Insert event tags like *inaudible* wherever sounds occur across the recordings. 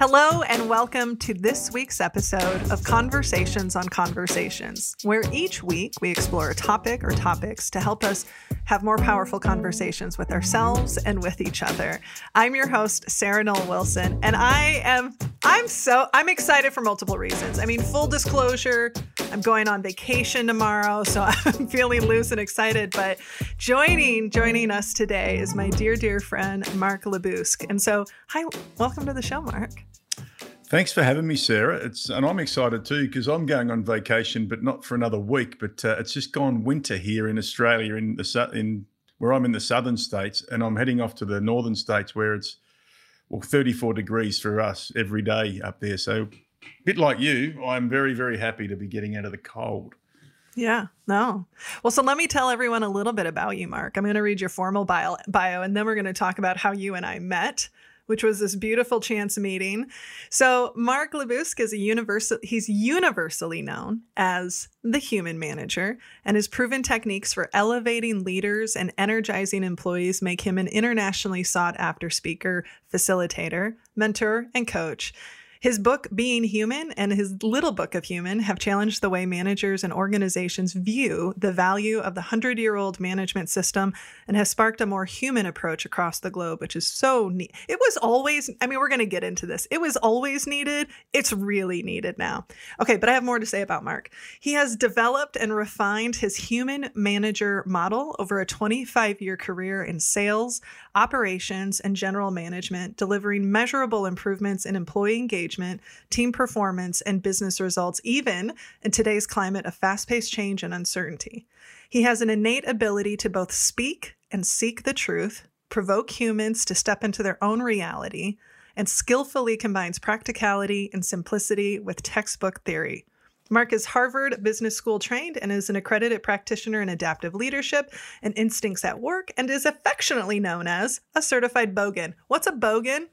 Hello, and welcome to this week's episode of Conversations on Conversations, where each week we explore a topic or topics to help us have more powerful conversations with ourselves and with each other. I'm your host, Sarah Noll Wilson, and I am I'm so I'm excited for multiple reasons. I mean, full disclosure, I'm going on vacation tomorrow, so *laughs* I'm feeling loose and excited. But joining joining us today is my dear, dear friend Mark LeBusque. And so, hi, welcome to the show, Mark. Thanks for having me, Sarah. It's and I'm excited too because I'm going on vacation, but not for another week. But uh, it's just gone winter here in Australia, in the in where I'm in the southern states, and I'm heading off to the northern states where it's well 34 degrees for us every day up there. So, a bit like you, I'm very very happy to be getting out of the cold. Yeah, no. Well, so let me tell everyone a little bit about you, Mark. I'm going to read your formal bio, bio and then we're going to talk about how you and I met which was this beautiful chance meeting. So Mark LeBusque is a universal he's universally known as the human manager, and his proven techniques for elevating leaders and energizing employees make him an internationally sought after speaker, facilitator, mentor, and coach. His book, Being Human, and his little book of Human have challenged the way managers and organizations view the value of the 100 year old management system and has sparked a more human approach across the globe, which is so neat. It was always, I mean, we're going to get into this. It was always needed. It's really needed now. Okay, but I have more to say about Mark. He has developed and refined his human manager model over a 25 year career in sales, operations, and general management, delivering measurable improvements in employee engagement engagement, team performance, and business results, even in today's climate of fast paced change and uncertainty. He has an innate ability to both speak and seek the truth, provoke humans to step into their own reality, and skillfully combines practicality and simplicity with textbook theory. Mark is Harvard Business School trained and is an accredited practitioner in adaptive leadership and instincts at work and is affectionately known as a certified bogan. What's a bogan?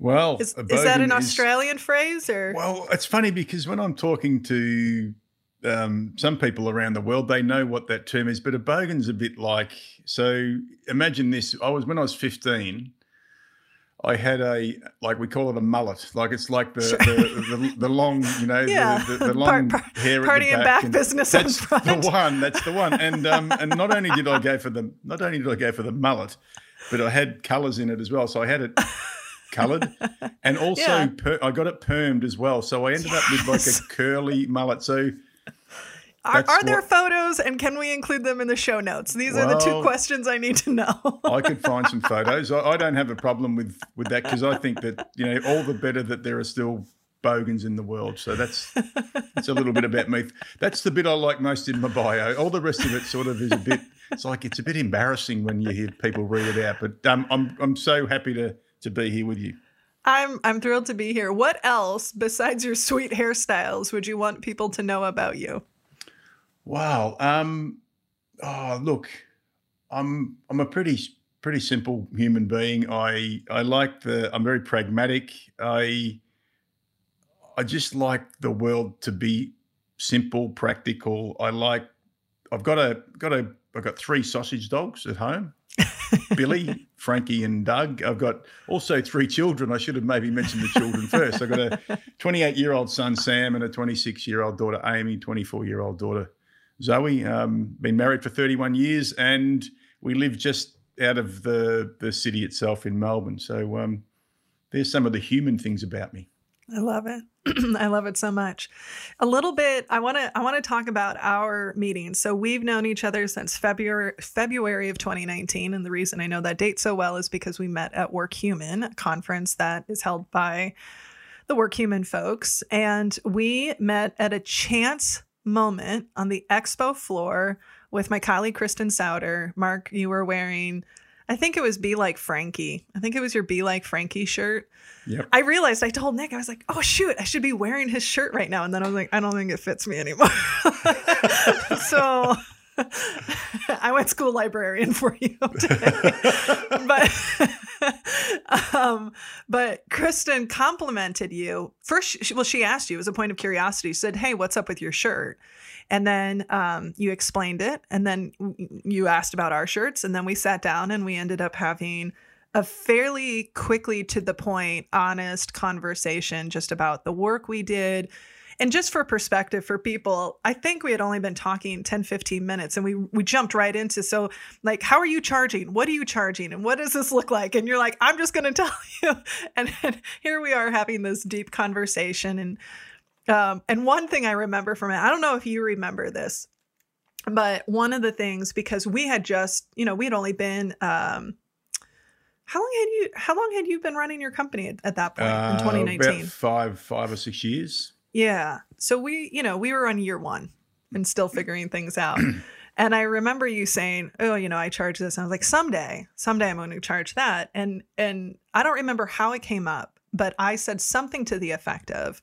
Well, is, is that an Australian is, phrase or? Well, it's funny because when I'm talking to um, some people around the world, they know what that term is, but a bogan's a bit like. So imagine this: I was when I was 15. I had a like we call it a mullet, like it's like the sure. the, the, the, long, you know, yeah. the, the, the, *laughs* long hair party at the back. back. And business that's *laughs* the one. That's the one. And um, and not only did I go for the not only did I go for the mullet, but I had colours in it as well. So I had it coloured, *laughs* and also yeah. per, I got it permed as well. So I ended yes. up with like a *laughs* curly mullet. So. Are, are, there what, photos and can we include them in the show notes? These well, are the two questions I need to know. I could find some *laughs* photos. I, I, don't have a problem with with that because I think that you know all the better that there are still bogans in the world. So that's that's a little bit about me. That's the bit I like most in my bio. All the rest of it sort of is a bit. It's like it's a bit embarrassing when you hear people read it out. But um, I'm I'm so happy to to be here with you. I'm I'm thrilled to be here. What else besides your sweet hairstyles would you want people to know about you? Wow. Um oh look, I'm I'm a pretty pretty simple human being. I I like the I'm very pragmatic. I I just like the world to be simple, practical. I like I've got a got a I've got three sausage dogs at home. *laughs* Billy, Frankie, and Doug. I've got also three children. I should have maybe mentioned the children *laughs* first. I've got a 28 year old son, Sam, and a 26 year old daughter, Amy, 24 year old daughter, Zoe. Um, been married for 31 years, and we live just out of the, the city itself in Melbourne. So um, there's some of the human things about me. I love it. *clears throat* I love it so much. A little bit I want to I want to talk about our meeting. So we've known each other since February February of 2019 and the reason I know that date so well is because we met at Workhuman, a conference that is held by the Workhuman folks and we met at a chance moment on the expo floor with my colleague Kristen Souter. Mark, you were wearing I think it was Be Like Frankie. I think it was your Be Like Frankie shirt. Yep. I realized I told Nick, I was like, oh shoot, I should be wearing his shirt right now. And then I was like, I don't think it fits me anymore. *laughs* so *laughs* I went school librarian for you *laughs* today. but um, but Kristen complimented you. First, she, well, she asked you as a point of curiosity, said, Hey, what's up with your shirt? And then um, you explained it. And then you asked about our shirts. And then we sat down and we ended up having a fairly quickly to the point, honest conversation just about the work we did. And just for perspective for people, I think we had only been talking 10, 15 minutes and we we jumped right into so like how are you charging? What are you charging? And what does this look like? And you're like, I'm just gonna *laughs* tell you. And, and here we are having this deep conversation. And um, and one thing I remember from it, I don't know if you remember this, but one of the things because we had just, you know, we had only been um how long had you how long had you been running your company at, at that point in Uh, 2019? five, five or six years. Yeah. So we, you know, we were on year one and still figuring things out. *clears throat* and I remember you saying, "Oh, you know, I charge this." And I was like, "Someday, someday I'm going to charge that." And and I don't remember how it came up, but I said something to the effect of,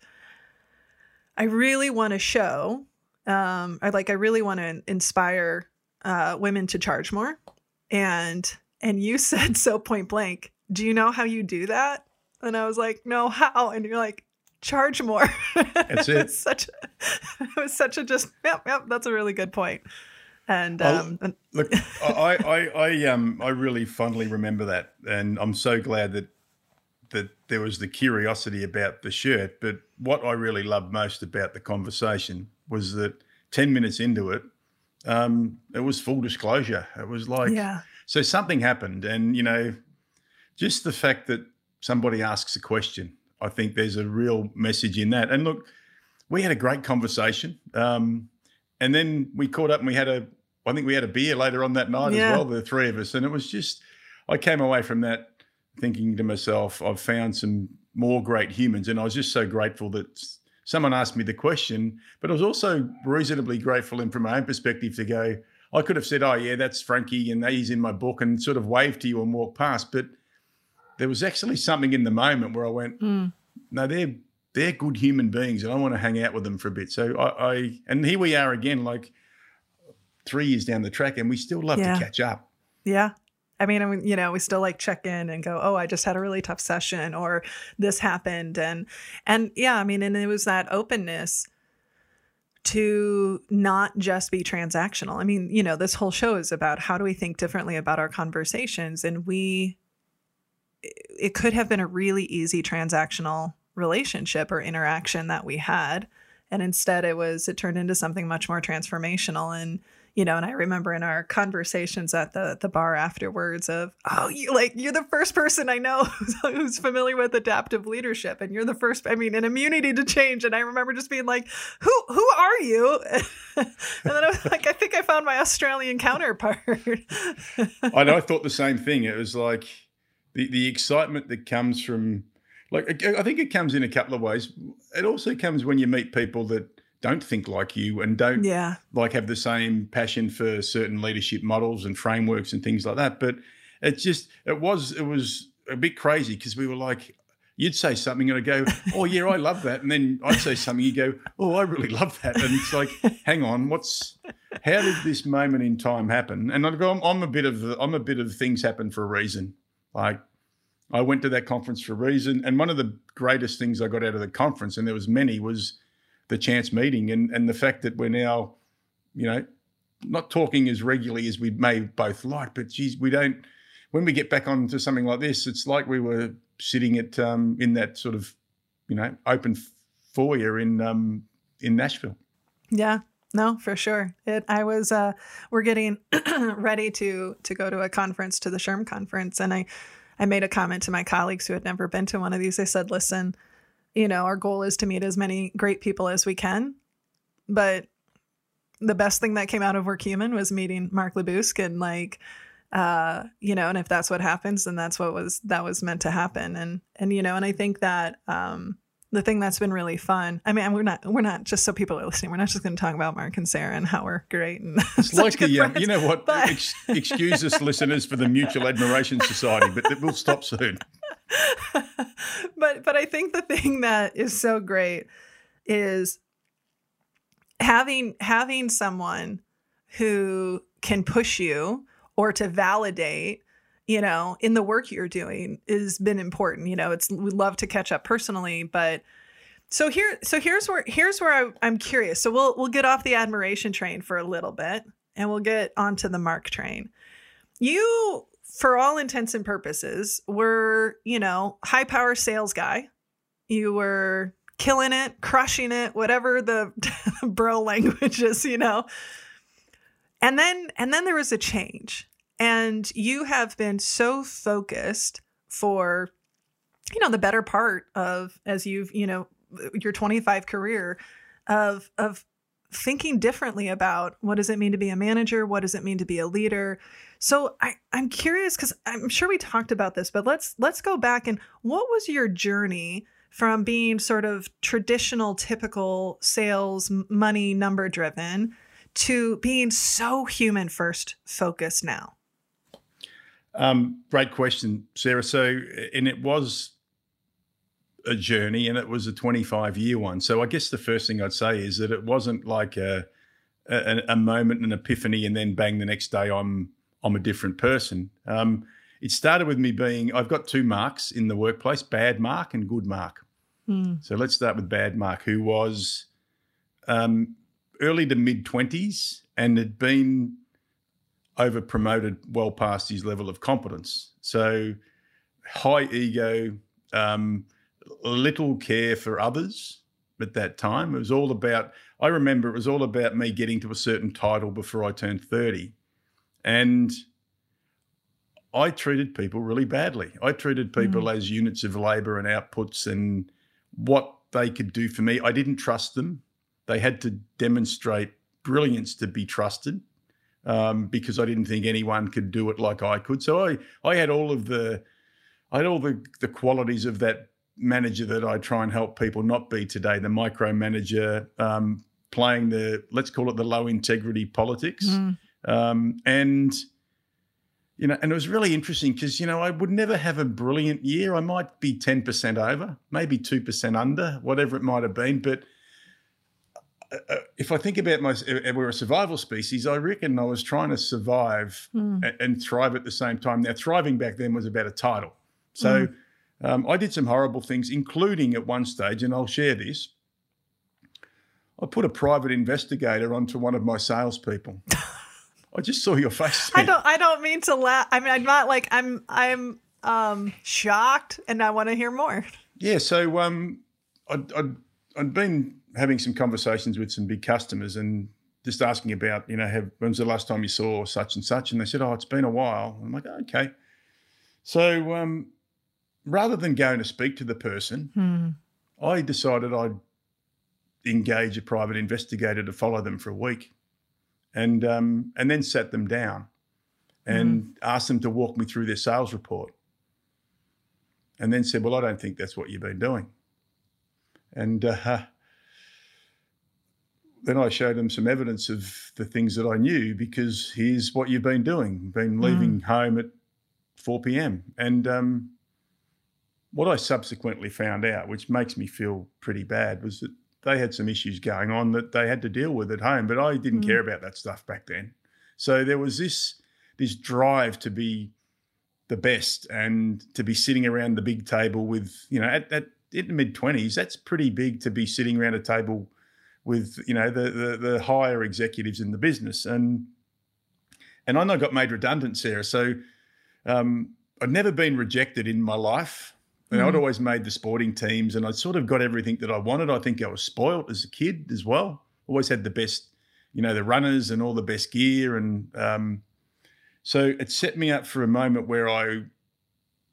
"I really want to show, um, I like, I really want to inspire uh, women to charge more." And and you *laughs* said so point blank, "Do you know how you do that?" And I was like, "No, how?" And you're like, charge more. *laughs* That's it. it. was such a, *laughs* it was such a just yep, yep, that's a really good point. And um Look, I, I, I, um, I really fondly remember that, and I'm so glad that that there was the curiosity about the shirt. But what I really loved most about the conversation was that ten minutes into it, um, it was full disclosure. It was like, yeah. so something happened, and you know, just the fact that somebody asks a question, I think there's a real message in that. And look, we had a great conversation, um, and then we caught up and we had a, I think we had a beer later on that night Yeah. as well, the three of us, and it was just, I came away from that thinking to myself, I've found some more great humans, and I was just so grateful that someone asked me the question, but I was also reasonably grateful, and from my own perspective, to go. I could have said, "Oh yeah, that's Frankie, and he's in my book," and sort of waved to you and walked past. But there was actually something in the moment where I went, Mm. "No, they're they're good human beings, and I want to hang out with them for a bit." So I, I and here we are again, like three years down the track, and we still love Yeah. to catch up. Yeah. I mean, you know, we still like check in and go, "Oh, I just had a really tough session," or "This happened," and and yeah, I mean, and it was that openness to not just be transactional. I mean, you know, this whole show is about how do we think differently about our conversations, and we, it could have been a really easy transactional relationship or interaction that we had, and instead it was it turned into something much more transformational and you know, and I remember in our conversations at the the bar afterwards of, oh, you like you're the first person I know *laughs* who's, familiar with adaptive leadership, and you're the first, I mean, an immunity to change. And I remember just being like, who who are you? *laughs* and then I was like, I think I found my Australian counterpart. and I thought the same thing. It was like the the excitement that comes from, like I think it comes in a couple of ways. It also comes when you meet people that don't think like you and don't yeah, like have the same passion for certain leadership models and frameworks and things like that. But it just it was it was a bit crazy because we were like. You'd say something and I'd go, Oh, yeah, I love that. And then I'd say something, you go, Oh, I really love that. And it's like, hang on, what's how did this moment in time happen? And I'd go, I'm, I'm a bit of I'm a bit of things happen for a reason. Like I went to that conference for a reason. And one of the greatest things I got out of the conference, and there was many, was the chance meeting and, and the fact that we're now, you know, not talking as regularly as we may both like, but geez, we don't when we get back onto something like this, it's like we were sitting at um, in that sort of, you know, open foyer in um, in Nashville. yeah. No, for sure. It. I was. Uh, we're getting *clears throat* ready to to go to a conference, to the SHRM conference, and I, I made a comment to my colleagues who had never been to one of these. I said, "Listen, you know, our goal is to meet as many great people as we can, but the best thing that came out of Workhuman was meeting Mark LeBusque and like." uh you know and if that's what happens then that's what was that was meant to happen and and you know and i think that um the thing that's been really fun i mean we're not we're not just so people are listening we're not just going to talk about mark and sarah and how we're great and *laughs* It's like the, um, friends. you know what, but- ex- excuse us, listeners, for the Mutual Admiration Society, but we'll stop soon. *laughs* but but I think the thing that is so great is having having someone who can push you or to validate you know in the work you're doing has been important you know it's we love to catch up personally but so here so here's where here's where I, i'm curious. So we'll we'll get off the admiration train for a little bit and we'll get onto the mark train. You for all intents and purposes, were, you know, high power sales guy. You were killing it, crushing it, whatever the *laughs* bro language is, you know. And then and then there was a change. And you have been so focused for you know the better part of as you've, you know, your 25 career of of thinking differently about what does it mean to be a manager what does it mean to be a leader so I, i'm curious because i'm sure we talked about this but let's let's go back and what was your journey from being sort of traditional typical sales money number driven to being so human first focused now um, great question sarah so and it was a journey and it was a 25 year one. So I guess the first thing I'd say is that it wasn't like a, a, a moment, an epiphany, and then bang, the next day I'm I'm a different person. Um, it started with me being I've got two marks in the workplace, bad mark and good mark. Mm. So let's start with bad mark, who was um, early to mid 20s and had been over promoted well past his level of competence. So high ego, um, little care for others at that time. It was all about, I remember it was all about me getting to a certain title before I turned 30. And I treated people really badly. I treated people mm. as units of labor and outputs and what they could do for me. I didn't trust them. They had to demonstrate brilliance to be trusted um, because I didn't think anyone could do it like I could. So I, I had all of the, I had all the, the qualities of that manager that I try and help people not be today, the micromanager, um, playing the, let's call it the low integrity politics. Mm. Um, and, you know, and it was really interesting because, you know, I would never have a brilliant year. I might be 10% over, maybe 2% under, whatever it might have been. But uh, uh if I think about my, uh, we're a survival species, I reckon I was trying to survive mm. and, and, thrive at the same time. Now, thriving back then was about a title. So, mm um, I did some horrible things, including at one stage, and I'll share this. I put a private investigator onto one of my salespeople. *laughs* I just saw your face. I don't. I don't mean to laugh. I mean, I'm not like I'm. I'm um, shocked, and I want to hear more. Yeah. So um, I'd, I'd, I'd been having some conversations with some big customers, and just asking about, you know, have, when's the last time you saw such and such? And they said, oh, it's been a while. I'm like, okay. So um, rather than going to speak to the person, hmm. I decided I'd engage a private investigator to follow them for a week, and um, and then sat them down, and hmm. asked them to walk me through their sales report, and then said, "Well, I don't think that's what you've been doing," and. Uh, then I showed them some evidence of the things that I knew because here's what you've been doing, been leaving mm. home at 4 p.m. And um, what I subsequently found out, which makes me feel pretty bad, was that they had some issues going on that they had to deal with at home, but I didn't mm. care about that stuff back then. So there was this this drive to be the best and to be sitting around the big table with, you know, at, at in the mid twenties, that's pretty big to be sitting around a table with, you know, the, the the higher executives in the business. And and I know I got made redundant, Sarah. So um, I'd never been rejected in my life. And mm. I'd always made the sporting teams and I sort of got everything that I wanted. I think I was spoilt as a kid as well. Always had the best, you know, the runners and all the best gear. And um, so it set me up for a moment where I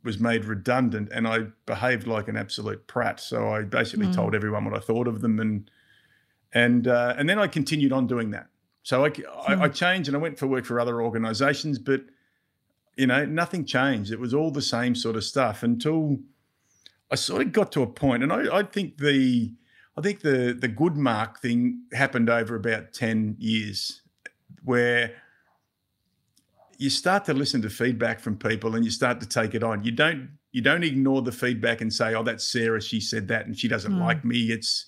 was made redundant and I behaved like an absolute prat. So I basically mm. told everyone what I thought of them and and uh, and then I continued on doing that. So I, mm. I, I changed and I went for work for other organisations, but you know nothing changed. It was all the same sort of stuff until I sort of got to a point, and I, I think the I think the the good mark thing happened over about ten years, where you start to listen to feedback from people and you start to take it on. You don't you don't ignore the feedback and say, "Oh, that's Sarah. She said that, and she doesn't mm. like me." It's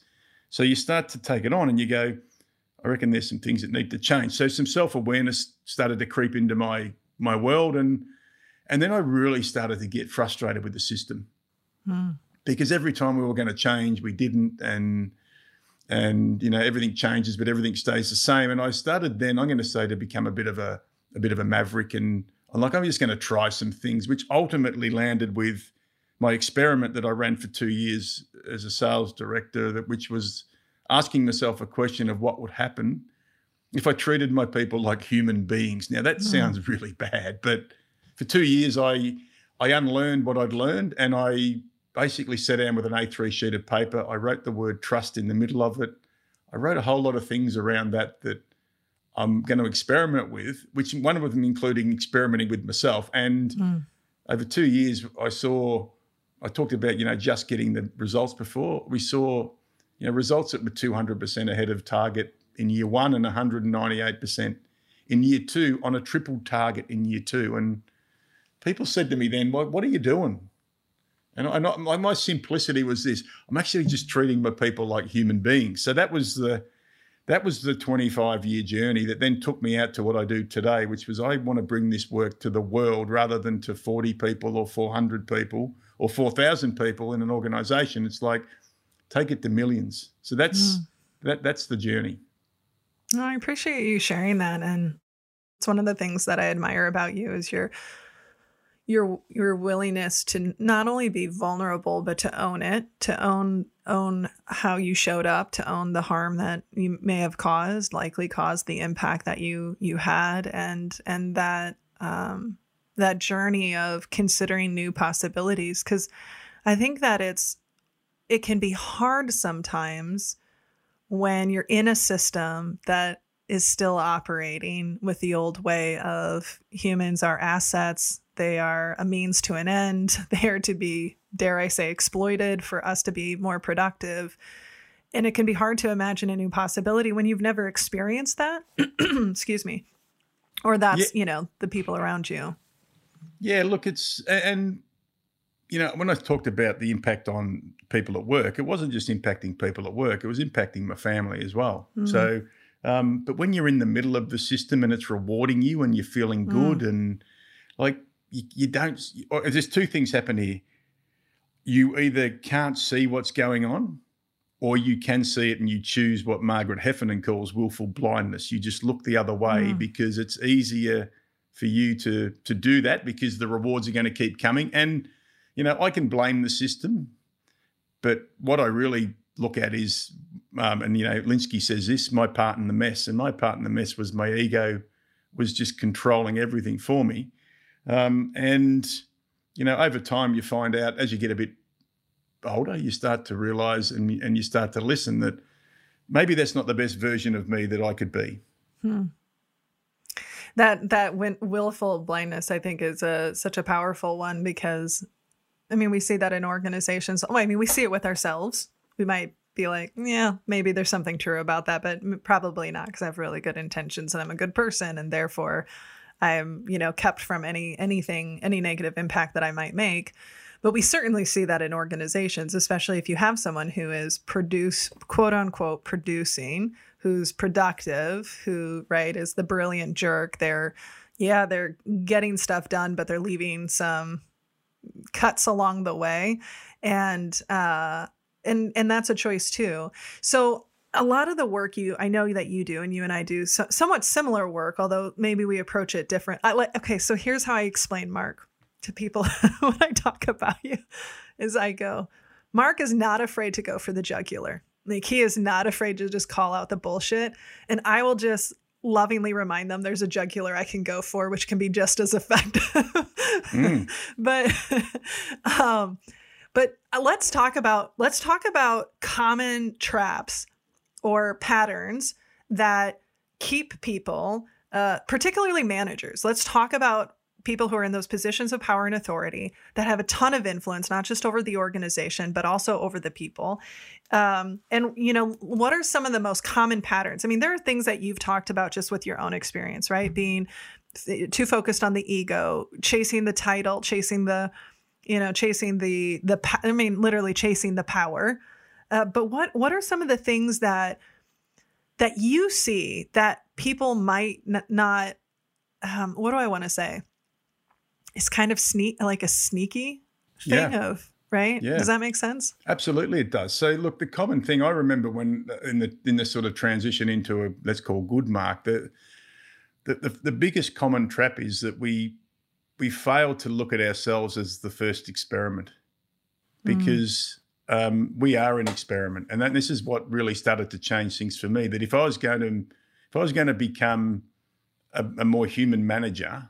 so you start to take it on, and you go, "I reckon there's some things that need to change." So some self awareness started to creep into my my world, and and then I really started to get frustrated with the system mm. because every time we were going to change, we didn't, and and you know everything changes, but everything stays the same. And I started then. I'm going to say to become a bit of a a bit of a maverick, and I'm like, I'm just going to try some things, which ultimately landed with my experiment that I ran for two years as a sales director, that which was asking myself a question of what would happen if I treated my people like human beings. Now that mm. sounds really bad, but for two years I I unlearned what I'd learned and I basically sat down with an A3 sheet of paper. I wrote the word trust in the middle of it. I wrote a whole lot of things around that that I'm going to experiment with, which one of them including experimenting with myself. And mm. over two years, I saw, I talked about, you know, just getting the results before. We saw, you know, results that were 200% ahead of target in year one and 198% in year two on a triple target in year two. And people said to me then, what, what are you doing? And I, my, my simplicity was this: I'm actually just treating my people like human beings. So that was the that was the 25 year journey that then took me out to what I do today, which was I want to bring this work to the world rather than to 40 people or 400 people or 4,000 people in an organization. It's like take it to millions. So that's mm. that that's the journey. I appreciate you sharing that, and it's one of the things that I admire about you is your your your willingness to not only be vulnerable but to own it to own own how you showed up to own the harm that you may have caused likely caused the impact that you you had. And and that um that journey of considering new possibilities cuz i think that it's it can be hard sometimes when you're in a system that is still operating with the old way of humans are assets they are a means to an end. *laughs* They are to be, dare I say, exploited for us to be more productive. And it can be hard to imagine a new possibility when you've never experienced that. *clears throat* Excuse me. Or that's, yeah. you know, the people around you. Yeah, look, it's, and, you know, when I talked about the impact on people at work, it wasn't just impacting people at work, it was impacting my family as well. Mm. So, um, but when you're in the middle of the system and it's rewarding you and you're feeling good mm. and like you, you don't. there's two things happen here. You either can't see what's going on, or you can see it and you choose what Margaret Heffernan calls willful blindness. You just look the other way mm. because it's easier for you to to do that because the rewards are going to keep coming. And you know, I can blame the system, but what I really look at is, um, and you know, Linsky says this: my part in the mess, and my part in the mess was my ego was just controlling everything for me. Um, and, you know, over time, you find out as you get a bit older, you start to realize and, and you start to listen that maybe that's not the best version of me that I could be. Hmm. That that willful blindness, I think, is a such a powerful one because, I mean, we see that in organizations. Oh, I mean, we see it with ourselves. We might be like, yeah, maybe there's something true about that, but probably not because I have really good intentions and I'm a good person, and therefore I'm, you know, kept from any anything, any negative impact that I might make. But we certainly see that in organizations, especially if you have someone who is produce quote unquote producing, who's productive, who right is the brilliant jerk. They're yeah, they're getting stuff done, but they're leaving some cuts along the way. And uh and and that's a choice too. So a lot of the work you i know that you do and you and i do so, somewhat similar work although maybe we approach it different I, like okay so here's how i explain mark to people *laughs* when i talk about you is i go mark is not afraid to go for the jugular like he is not afraid to just call out the bullshit and i will just lovingly remind them there's a jugular I can go for, which can be just as effective. mm. *laughs* But *laughs* um, but uh, let's talk about let's talk about common traps or patterns that keep people, uh, particularly managers. Let's talk about people who are in those positions of power and authority that have a ton of influence, not just over the organization, but also over the people. Um, and, you know, what are some of the most common patterns? I mean, there are things that you've talked about just with your own experience, right? Being too focused on the ego, chasing the title, chasing the, you know, chasing the, the, I mean, literally chasing the power. Uh, but what what are some of the things that that you see that people might n- not? Um, what do I want to say? It's kind of sneak like a sneaky thing yeah. of right. Yeah. Does that make sense? Absolutely, it does. So look, the common thing I remember when uh, in the in the sort of transition into a let's call good mark the the, the, the biggest common trap is that we we fail to look at ourselves as the first experiment because mm. um, we are an experiment, and that, this is what really started to change things for me. That if I was going to if I was going to become a, a more human manager,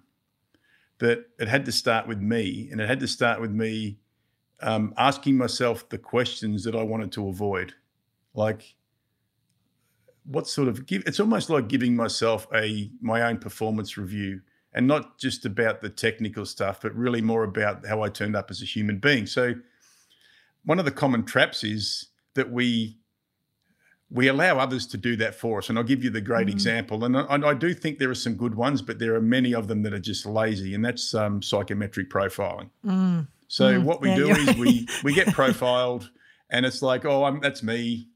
that it had to start with me, and it had to start with me um, asking myself the questions that I wanted to avoid, like what sort of give. It's almost like giving myself a my own performance review, and not just about the technical stuff, but really more about how I turned up as a human being. So, one of the common traps is that we we allow others to do that for us. And I'll give you the great mm. example. And I, I, do think there are some good ones, but there are many of them that are just lazy, and that's um, psychometric profiling. Mm. So mm. what we yeah, do is we we get profiled, and it's like, oh, I'm, that's me.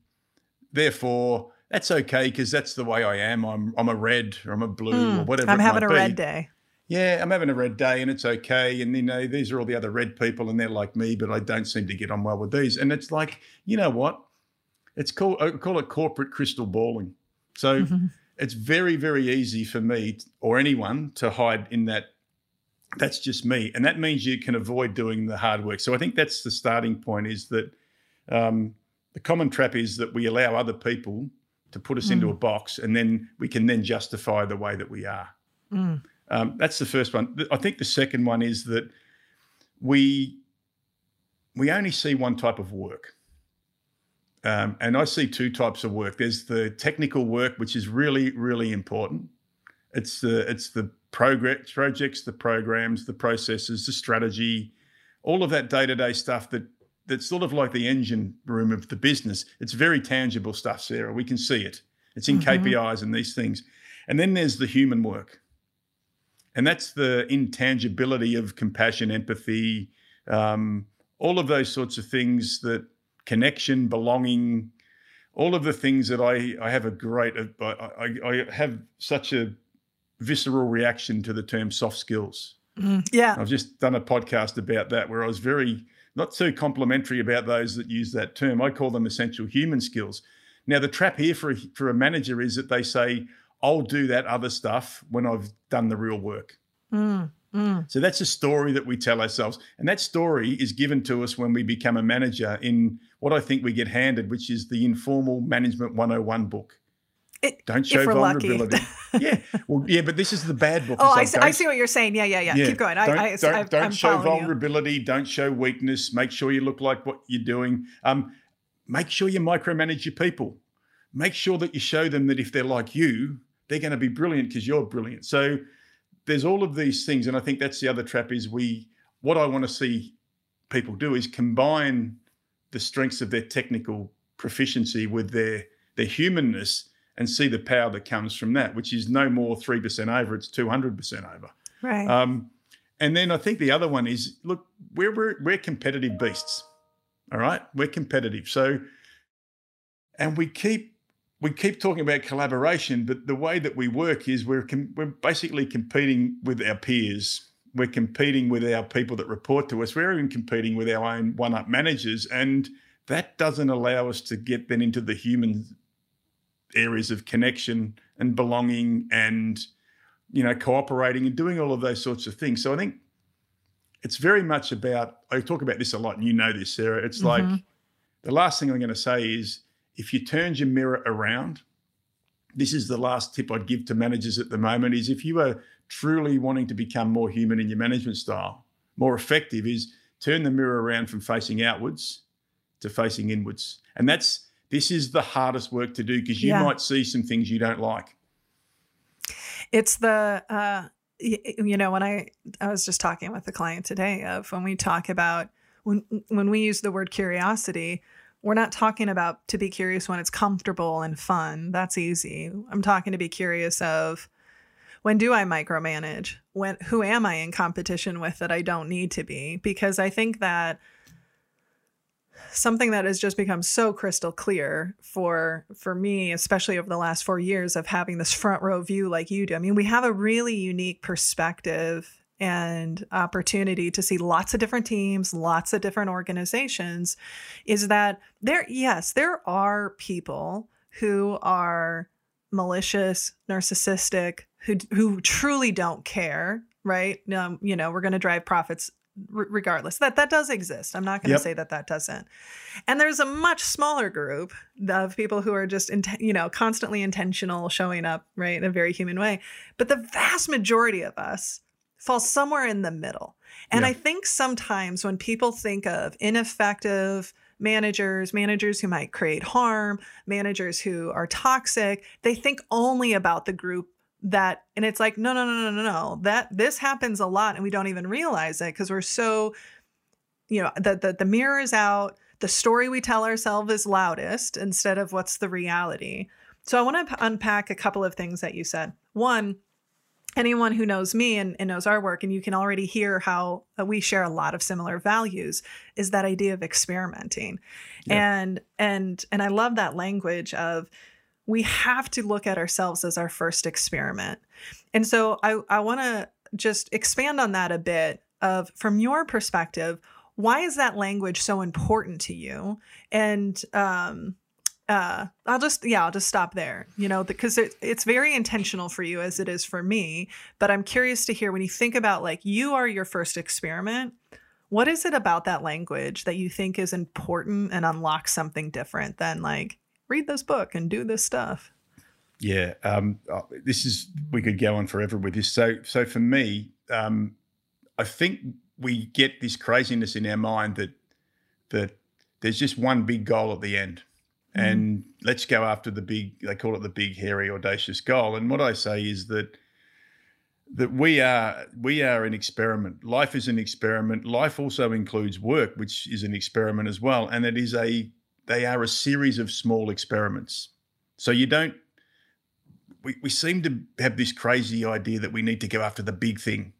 Therefore, that's okay because that's the way I am. I'm I'm a red or I'm a blue or mm. whatever. I'm having a be. red day. Yeah, I'm having a red day and it's okay. And you know, these are all the other red people and they're like me, but I don't seem to get on well with these. And it's like, you know what? It's called I call it corporate crystal balling. So mm-hmm. *laughs* it's very very easy for me or anyone to hide in that. That's just me, and that means you can avoid doing the hard work. So I think that's the starting point. Is that um, the common trap is that we allow other people to put us mm. into a box, and then we can then justify the way that we are. Mm. Um, that's the first one. I think the second one is that we we only see one type of work. Um, and I see two types of work. There's the technical work, which is really, really important. It's the it's the progress projects, the programs, the processes, the strategy, all of that day to day stuff that that's sort of like the engine room of the business. It's very tangible stuff, Sarah. We can see it. It's in mm-hmm. KPIs and these things. And then there's the human work, and that's the intangibility of compassion, empathy, um, all of those sorts of things that connection, belonging, all of the things that I, I have a great, I, I, I have such a visceral reaction to the term soft skills. Mm, yeah. I've just done a podcast about that where I was very, not too complimentary about those that use that term. I call them essential human skills. Now, the trap here for a, for a manager is that they say, I'll do that other stuff when I've done the real work. Mm. Mm. So that's a story that we tell ourselves. And that story is given to us when we become a manager in what I think we get handed, which is the informal management 101 book. It, don't show vulnerability. *laughs* yeah, well, yeah, but this is the bad book. Oh, I see, I see, what you're saying. Yeah, yeah, yeah. yeah. Keep going. Don't, I, I, don't, don't show vulnerability. You. Don't show weakness. Make sure you look like what you're doing. Um, make sure you micromanage your people. Make sure that you show them that if they're like you, they're going to be brilliant because you're brilliant. So there's all of these things, and I think that's the other trap is we. What I want to see people do is combine the strengths of their technical proficiency with their their humanness and see the power that comes from that, which is no more three percent over; it's two hundred percent over. Right. Um, and then I think the other one is look, we're, we're we're competitive beasts. All right, we're competitive. So, and we keep we keep talking about collaboration, but the way that we work is we're com- we're basically competing with our peers. We're competing with our people that report to us. We're even competing with our own one-up managers, and that doesn't allow us to get then into the human areas of connection and belonging, and you know, cooperating and doing all of those sorts of things. So I think it's very much about. I talk about this a lot, and you know this, Sarah. It's mm-hmm. like the last thing I'm going to say is if you turned your mirror around, this is the last tip I'd give to managers at the moment is if you are truly wanting to become more human in your management style, more effective is turn the mirror around from facing outwards to facing inwards. And that's this is the hardest work to do because you yeah. might see some things you don't like. It's the uh you know when I I was just talking with a client today of when we talk about when when we use the word curiosity, we're not talking about to be curious when it's comfortable and fun. That's easy. I'm talking to be curious of when do I micromanage? When who am I in competition with that I don't need to be? Because I think that something that has just become so crystal clear for for me especially over the last 4 years of having this front row view like you do. I mean, we have a really unique perspective and opportunity to see lots of different teams, lots of different organizations, is that there, yes, there are people who are malicious, narcissistic, who, who truly don't care right? Um, you know, we're going to drive profits r- regardless. That that does exist. I'm not going to Yep. say that that doesn't. And there's a much smaller group of people who are just, int- you know, constantly intentional, showing up, right, in a very human way. But the vast majority of us fall somewhere in the middle. And Yeah. I think sometimes when people think of ineffective managers, managers who might create harm, managers who are toxic, they think only about the group that and it's like no no no no no no. That this happens a lot and we don't even realize it because we're so you know the, the the mirror is out the story we tell ourselves is loudest instead of what's the reality. So i want to unpack a couple of things that you said. One anyone who knows me and, and knows our work and you can already hear how uh, we share a lot of similar values is that idea of experimenting. Yeah. and and and i love that language of we have to look at ourselves as our first experiment. And so i i want to just expand on that a bit of from your perspective why is that language so important to you? And um uh i'll just yeah i'll just stop there you know because it, it's very intentional for you as it is for me but i'm curious to hear when you think about like you are your first experiment what is it about that language that you think is important and unlocks something different than like read this book and do this stuff Yeah, um, uh, this is we could go on forever with this. So, so for me, um, I think we get this craziness in our mind that that there's just one big goal at the end, Mhm. and let's go after the big. They call it the big, hairy, audacious goal. And what I say is that that we are we are an experiment. Life is an experiment. Life also includes work, which is an experiment as well, and it is a they are a series of small experiments. So you don't we, we seem to have this crazy idea that we need to go after the big thing.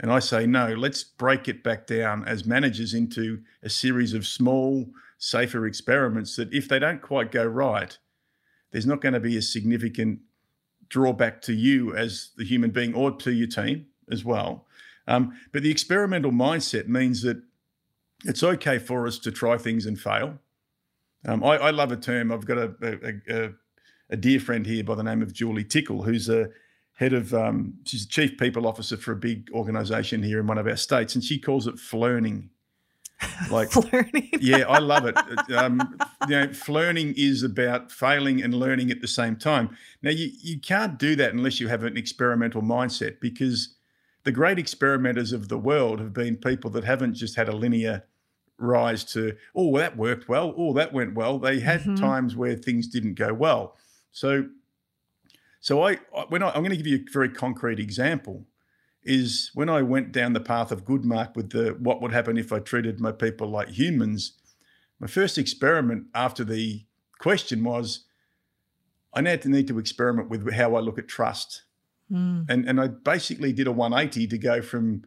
And I say, no, let's break it back down as managers into a series of small, safer experiments that if they don't quite go right, there's not going to be a significant drawback to you as the human being or to your team as well. Um, but the experimental mindset means that it's okay for us to try things and fail. Um, I, I love a term. I've got a, a, a, a dear friend here by the name of Julie Tickle, who's a head of, um, she's the chief people officer for a big organization here in one of our states, and she calls it flirting. *laughs* Like, flirting yeah, I *laughs* love it. Um, you know, flirting is about failing and learning at the same time. Now, you, you can't do that unless you have an experimental mindset because the great experimenters of the world have been people that haven't just had a linear rise to, oh, well, that worked well. Oh, that went well. They had Mhm. times where things didn't go well. So, so I, I- when I, I'm going to give you a very concrete example is when I went down the path of Goodmark with the what would happen if I treated my people like humans. My first experiment after the question was, I now to need to experiment with how I look at trust, Mm. and and I basically did a 180 to go from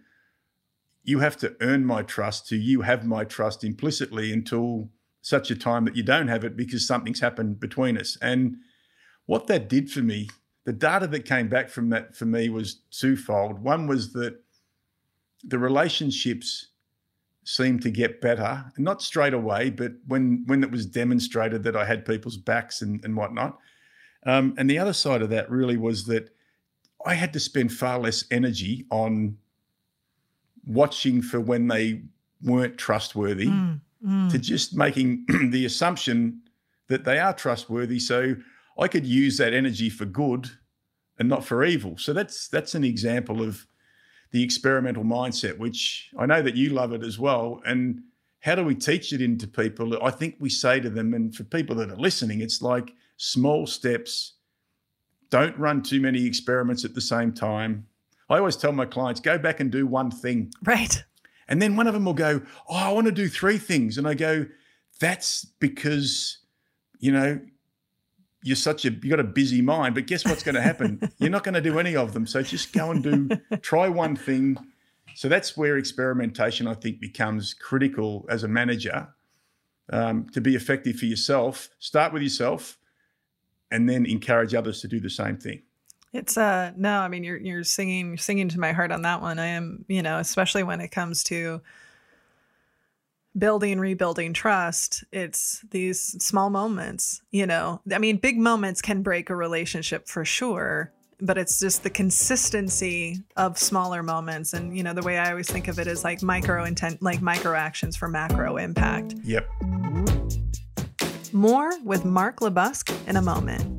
you have to earn my trust to you have my trust implicitly until such a time that you don't have it because something's happened between us. And what that did for me, the data that came back from that for me was twofold. One was that the relationships seemed to get better, not straight away, but when when it was demonstrated that I had people's backs and, and whatnot. Um, and the other side of that really was that I had to spend far less energy on watching for when they weren't trustworthy Mm. Mm. to just making *clears throat* the assumption that they are trustworthy. So I could use that energy for good and not for evil. So that's that's an example of the experimental mindset, which I know that you love it as well. And how do we teach it into people? I think we say to them, and for people that are listening, it's like small steps. Don't run too many experiments at the same time. I always tell my clients, go back and do one thing. right And then one of them will go, Oh, I want to do three things. And I go, That's because, you know, you're such a, you got a busy mind. But guess what's going to happen? *laughs* you're not going to do any of them. So just go and do, try one thing. So that's where experimentation, I think, becomes critical as a manager um, to be effective for yourself. Start with yourself and then encourage others to do the same thing. It's uh no, I mean you're you're singing singing to my heart on that one. I am, you know, especially when it comes to building rebuilding trust, it's these small moments, you know. I mean, big moments can break a relationship for sure. but it's just the consistency of smaller moments and you know the way i always think of it is like micro intent like micro actions for macro impact Yep. more with mark LeBusque in a moment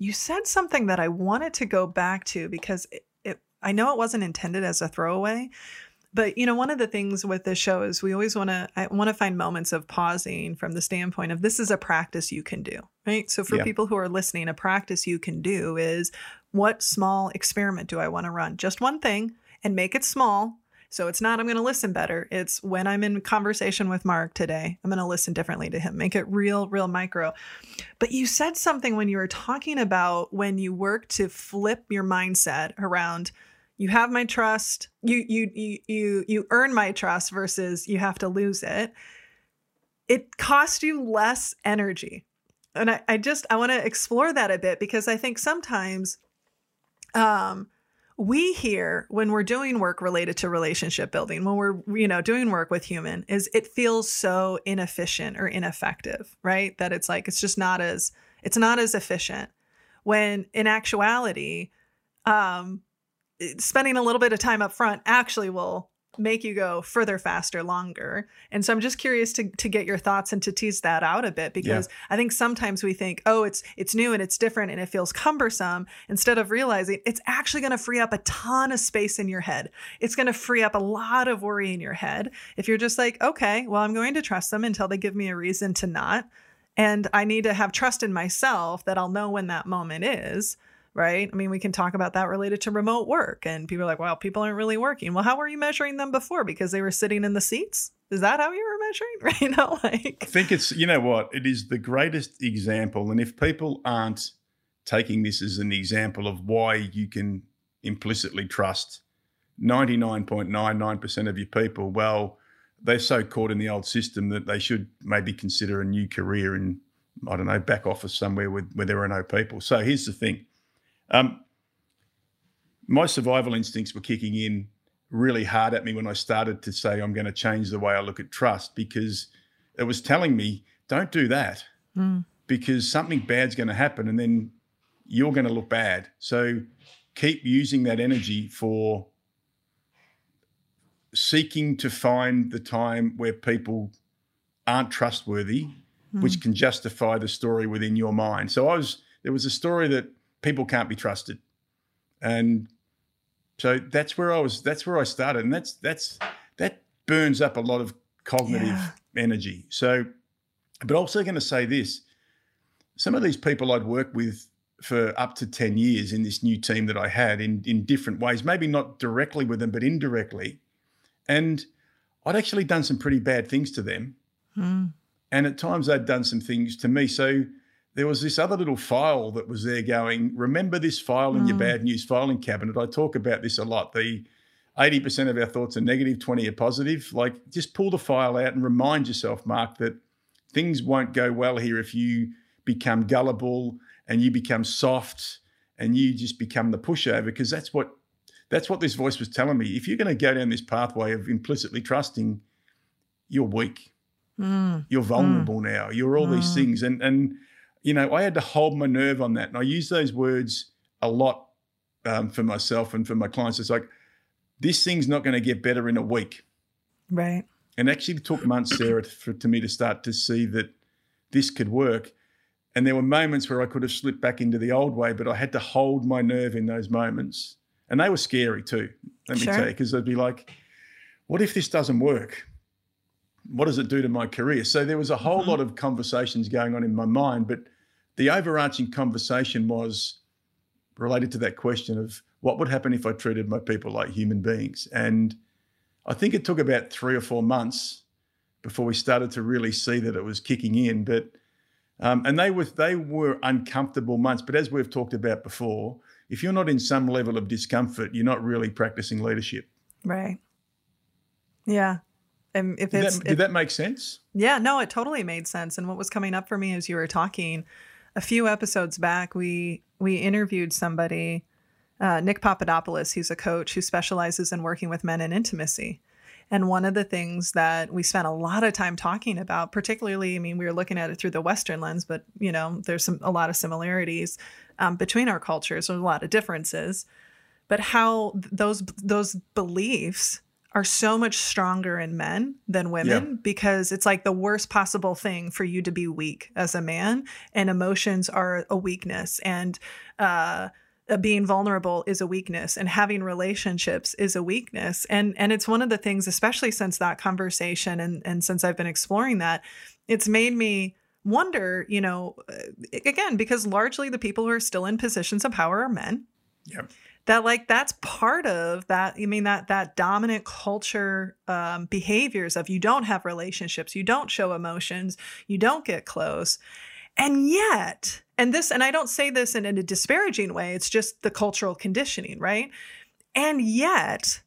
you said something that i wanted to go back to because it, it i know it wasn't intended as a throwaway but you know one of the things with this show is we always want to i want to find moments of pausing from the standpoint of this is a practice you can do right so for Yeah. people who are listening a practice you can do is what small experiment do i want to run just one thing and make it small so it's not i'm going to listen better. It's when i'm in conversation with mark today i'm going to listen differently to him. Make it real real micro. But you said something when you were talking about when you work to flip your mindset around you have my trust you you you you you earn my trust versus you have to lose it. It costs you less energy. And i, I just i want to explore that a bit because i think sometimes um we hear when we're doing work related to relationship building when we're you know doing work with human is it feels so inefficient or ineffective right? That it's like it's just not as it's not as efficient. When in actuality um spending a little bit of time up front actually will make you go further faster longer. And so i'm just curious to, to get your thoughts and to tease that out a bit because i think sometimes we think oh it's it's new and it's different and it feels cumbersome instead of realizing it's actually going to free up a ton of space in your head. It's going to free up a lot of worry in your head if you're just like okay well i'm going to trust them until they give me a reason to not. And i need to have trust in myself that i'll know when that moment is right? I mean, we can talk about that related to remote work. And people are like, well, people aren't really working. Well, how were you measuring them before? Because they were sitting in the seats? Is that how you were measuring? *laughs* Right? You know, I think it's, you know what, it is the greatest example. And if people aren't taking this as an example of why you can implicitly trust 99.99% of your people, well, they're so caught in the old system that they should maybe consider a new career in, I don't know, back office somewhere with, where there are no people. So here's the thing um, my survival instincts were kicking in really hard at me when I started to say I'm going to change the way I look at trust because it was telling me, don't do that mm, because something bad's going to happen and then you're going to look bad. So keep using that energy for seeking to find the time where people aren't trustworthy, mm, which can justify the story within your mind. So I was there was a story that people can't be trusted. And so that's where I was that's where I started. And that's that's that burns up a lot of cognitive Yeah. energy. So but also going to say this some of these people I'd worked with for up to 10 years in this new team that I had in, in different ways, maybe not directly with them, but indirectly. And I'd actually done some pretty bad things to them. mm, And at times they'd done some things to me. So there was this other little file that was there going, remember this file in your Mm. bad news filing cabinet. I talk about this a lot. The 80% of our thoughts are negative, 20 are positive. Like just pull the file out and remind yourself, Mark, that things won't go well here if you become gullible and you become soft and you just become the pushover because that's what that's what this voice was telling me. If you're going to go down this pathway of implicitly trusting, you're weak mm, you're vulnerable now you're all these Mm. things and and you know i had to hold my nerve on that. And i use those words a lot um, for myself and for my clients. It's like this thing's not going to get better in a week. Right. and actually it took months sarah for to me to start to see that this could work. And there were moments where i could have slipped back into the old way but i had to hold my nerve in those moments. And they were scary too let me tell you because i'd be like what if this doesn't work what does it do to my career so there was a whole Mhm. lot of conversations going on in my mind but the overarching conversation was related to that question of what would happen if i treated my people like human beings and i think it took about three or four months before we started to really see that it was kicking in but um, and they were they were uncomfortable months but as we've talked about before if you're not in some level of discomfort you're not really practicing leadership Right. Yeah. And if did it's, that, if- did that make sense Yeah, no, it totally made sense. And what was coming up for me as you were talking, a few episodes back, we we interviewed somebody, uh, Nick Papadopoulos. He's a coach who specializes in working with men in intimacy. And one of the things that we spent a lot of time talking about, particularly, I mean, we were looking at it through the Western lens, but you know, there's some a lot of similarities um, between our cultures. There's a lot of differences, but how those those beliefs are so much stronger in men than women yeah. because it's like the worst possible thing for you to be weak as a man, and emotions are a weakness, and uh, being vulnerable is a weakness and having relationships is a weakness and and it's one of the things especially since that conversation and and since I've been exploring that it's made me wonder you know uh, again because largely the people who are still in positions of power are men yep that like that's part of that i mean that that dominant culture um, behaviors of you don't have relationships you don't show emotions you don't get close and yet and this, and I don't say this in, in a disparaging way, it's just the cultural conditioning, right? And yet,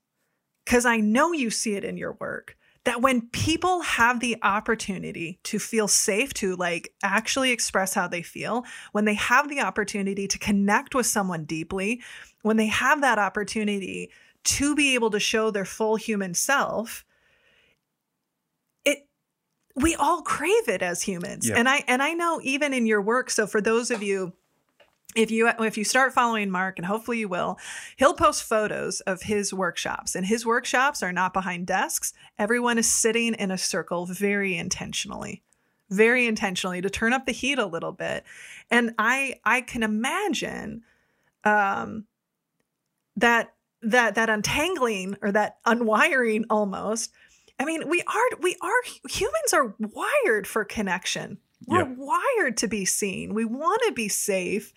because I know you see it in your work, that when people have the opportunity to feel safe to like actually express how they feel, when they have the opportunity to connect with someone deeply, when they have that opportunity to be able to show their full human self, it we all crave it as humans. Yeah. And I and I know even in your work, so for those of you if you if you start following Mark and hopefully you will, he'll post photos of his workshops and his workshops are not behind desks. Everyone is sitting in a circle very intentionally. Very intentionally to turn up the heat a little bit. And I I can imagine um that that that untangling or that unwiring almost I mean, we are we are humans are wired for connection. We're yep. wired to be seen. We want to be safe.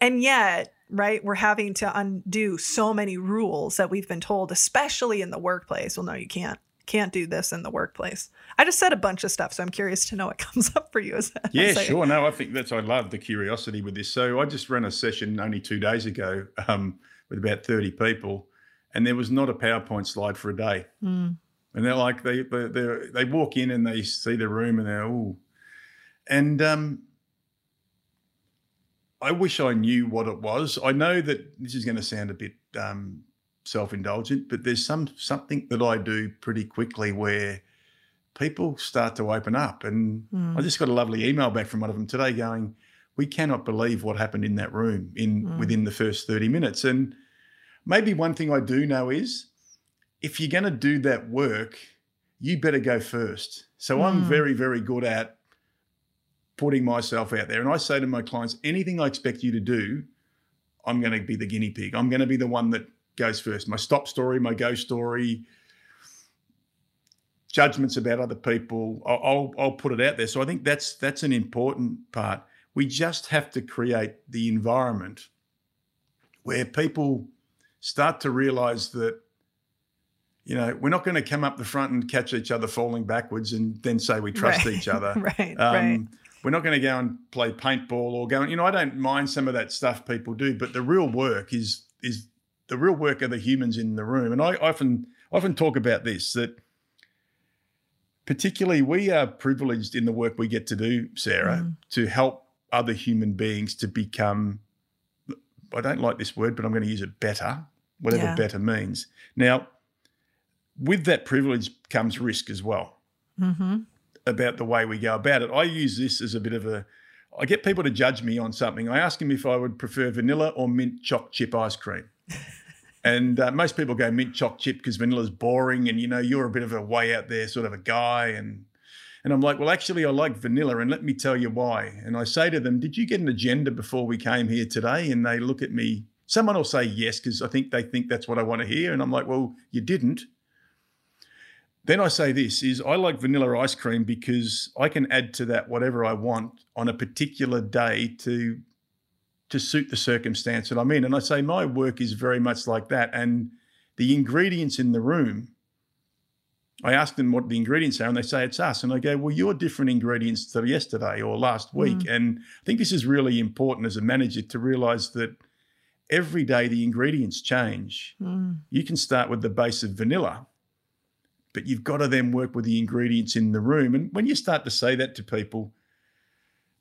And yet, right, we're having to undo so many rules that we've been told, especially in the workplace. Well, no, you can't can't do this in the workplace. I just said a bunch of stuff, so I'm curious to know what *laughs* comes up for you. As, yeah, sure. No, I think that's I love the curiosity with this. So I just ran a session only two days ago um, with about 30 people, and there was not a PowerPoint slide for a day. Mm and they're like they they they walk in and they see the room and they're oh, and um, I wish I knew what it was. I know that this is going to sound a bit um, self-indulgent, but there's some something that I do pretty quickly where people start to open up, and mm. I just got a lovely email back from one of them today going, "We cannot believe what happened in that room in mm. within the first 30 minutes." And maybe one thing I do know is if you're going to do that work, you better go first. So mm. I'm very, very good at putting myself out there. And I say to my clients, anything I expect you to do, I'm going to be the guinea pig. I'm going to be the one that goes first. My stop story, my go story, judgments about other people, I'll, I'll, put it out there. So I think that's that's an important part. We just have to create the environment where people start to realize that you know, we're not going to come up the front and catch each other falling backwards and then say we trust right. each other. *laughs* right, um, right. We're not going to go and play paintball or go. And, You know, I don't mind some of that stuff people do, but the real work is is the real work of the humans in the room. And I often often talk about this that particularly we are privileged in the work we get to do, Sarah, mm. to help other human beings to become. I don't like this word, but I'm going to use it better, whatever yeah. better means. Now, with that privilege comes risk as well mm-hmm. About the way we go about it. I use this as a bit of a, I get people to judge me on something. I ask them if I would prefer vanilla or mint choc chip ice cream. *laughs* and uh, most people go mint choc chip because vanilla's boring and, you know, you're a bit of a way out there sort of a guy. And, and I'm like, well, actually, I like vanilla and let me tell you why. And I say to them, did you get an agenda before we came here today? And they look at me. Someone will say yes because I think they think that's what I want to hear. And I'm like, well, you didn't. Then I say this is I like vanilla ice cream because I can add to that whatever I want on a particular day to to suit the circumstance that I'm in. And I say my work is very much like that. And the ingredients in the room, I ask them what the ingredients are, and they say it's us. And I go, well, you're different ingredients to yesterday or last week. Mm. And I think this is really important as a manager to realize that every day the ingredients change. Mm. You can start with the base of vanilla but you've got to then work with the ingredients in the room. And when you start to say that to people,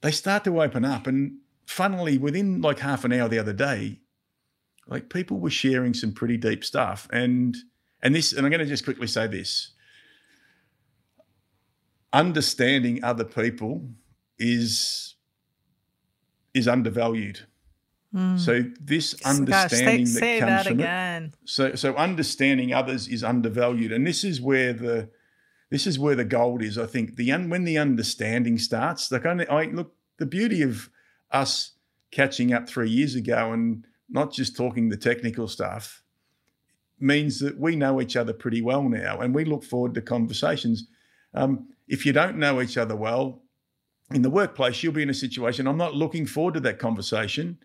they start to open up. And funnily, within like half an hour the other day, like people were sharing some pretty deep stuff. And and this, and I'm going to just quickly say this. understanding other people is is undervalued. Mm. So this understanding Gosh, say, that comes that from again. it. So so understanding others is undervalued, and this is where the this is where the gold is. I think the un, when the understanding starts, like I, I look the beauty of us catching up three years ago and not just talking the technical stuff means that we know each other pretty well now, and we look forward to conversations. Um, if you don't know each other well, in the workplace, you'll be in a situation. I'm not looking forward to that conversation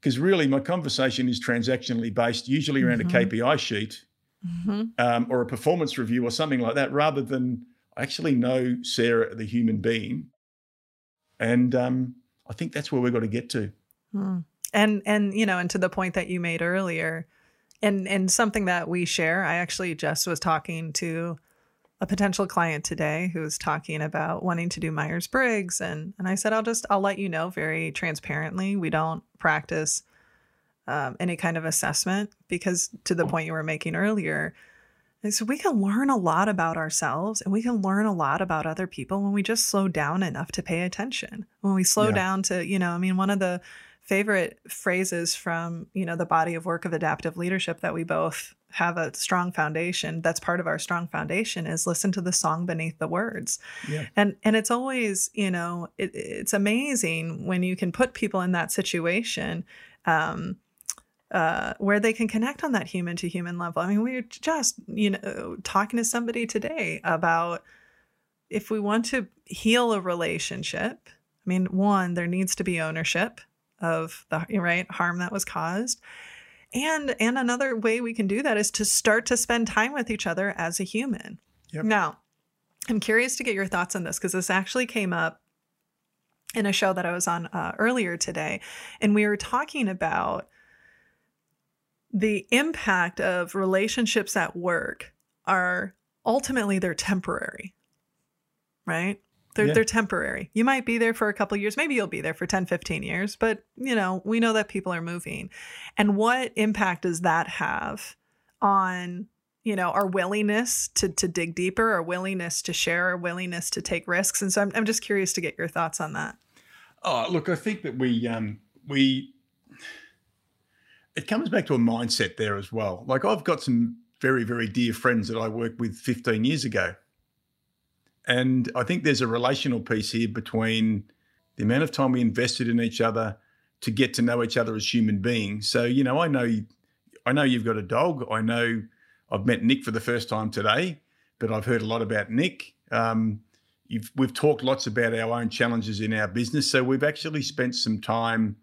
because really my conversation is transactionally based, usually around mm-hmm. a KPI sheet mm-hmm. um, or a performance review or something like that, rather than I actually know Sarah, the human being. And um, I think that's where we've got to get to. Mm. And and you know, and to the point that you made earlier, and and something that we share. I actually just was talking to a potential client today who was talking about wanting to do Myers Briggs, and and I said I'll just I'll let you know very transparently. We don't practice um, any kind of assessment because to the point you were making earlier. So we can learn a lot about ourselves and we can learn a lot about other people when we just slow down enough to pay attention. When we slow yeah. down to, you know, I mean, one of the favorite phrases from you know the body of work of adaptive leadership that we both have a strong foundation that's part of our strong foundation is listen to the song beneath the words yeah. and and it's always you know it, it's amazing when you can put people in that situation um, uh, where they can connect on that human to human level i mean we are just you know talking to somebody today about if we want to heal a relationship i mean one there needs to be ownership of the right harm that was caused. And and another way we can do that is to start to spend time with each other as a human. Yep. Now, I'm curious to get your thoughts on this because this actually came up in a show that I was on uh, earlier today, and we were talking about the impact of relationships at work are ultimately they're temporary, right? They're, yeah. they're temporary. You might be there for a couple years. Maybe you'll be there for 10, 15 years, but you know, we know that people are moving. And what impact does that have on, you know, our willingness to to dig deeper, our willingness to share, our willingness to take risks? And so I'm, I'm just curious to get your thoughts on that. Oh, look, I think that we um we it comes back to a mindset there as well. Like I've got some very, very dear friends that I worked with 15 years ago and I think there's a relational piece here between the amount of time we invested in each other to get to know each other as human beings. So, you know, I know I know you've got a dog. I know I've met Nick for the first time today, but I've heard a lot about Nick. Um, we've talked lots about our own challenges in our business. So we've actually spent some time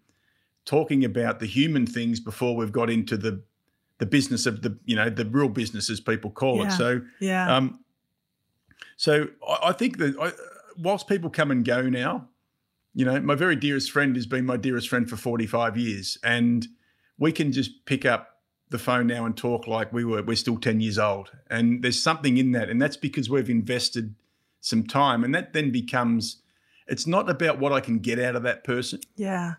talking about the human things before we've got into the the business of the you know the real business as people call yeah. it. So yeah. Um, so I, I think that I, whilst people come and go now, you know, my very dearest friend has been my dearest friend for 45 years. And we can just pick up the phone now and talk like we were, we're still 10 years old. And there's something in that. And that's because we've invested some time. And that then becomes, it's not about what I can get out of that person. Yeah.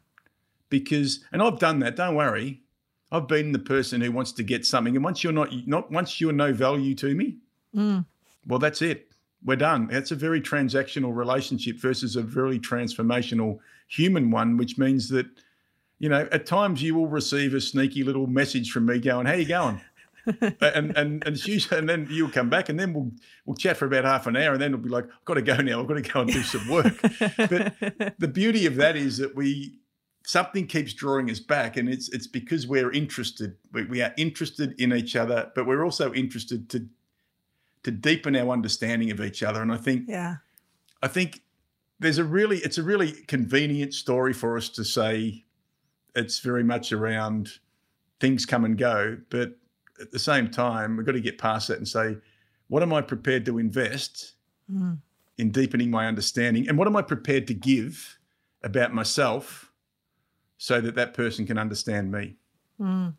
Because, and I've done that, don't worry. I've been the person who wants to get something. And once you're not, not once you're no value to me, mm. well, that's it we're done. It's a very transactional relationship versus a very transformational human one, which means that, you know, at times you will receive a sneaky little message from me going, How you going? *laughs* and and and, usually, and then you'll come back and then we'll we'll chat for about half an hour and then it'll be like, I've got to go now, I've got to go and do some work. but *laughs* the beauty of that is that we something keeps drawing us back and it's it's because we're interested. We, we are interested in each other, but we're also interested to to deepen our understanding of each other. And I think, yeah, I think there's a really, it's a really convenient story for us to say it's very much around things come and go. But at the same time, we've got to get past that and say, what am I prepared to invest mm. in deepening my understanding? And what am I prepared to give about myself so that that person can understand me? Mm.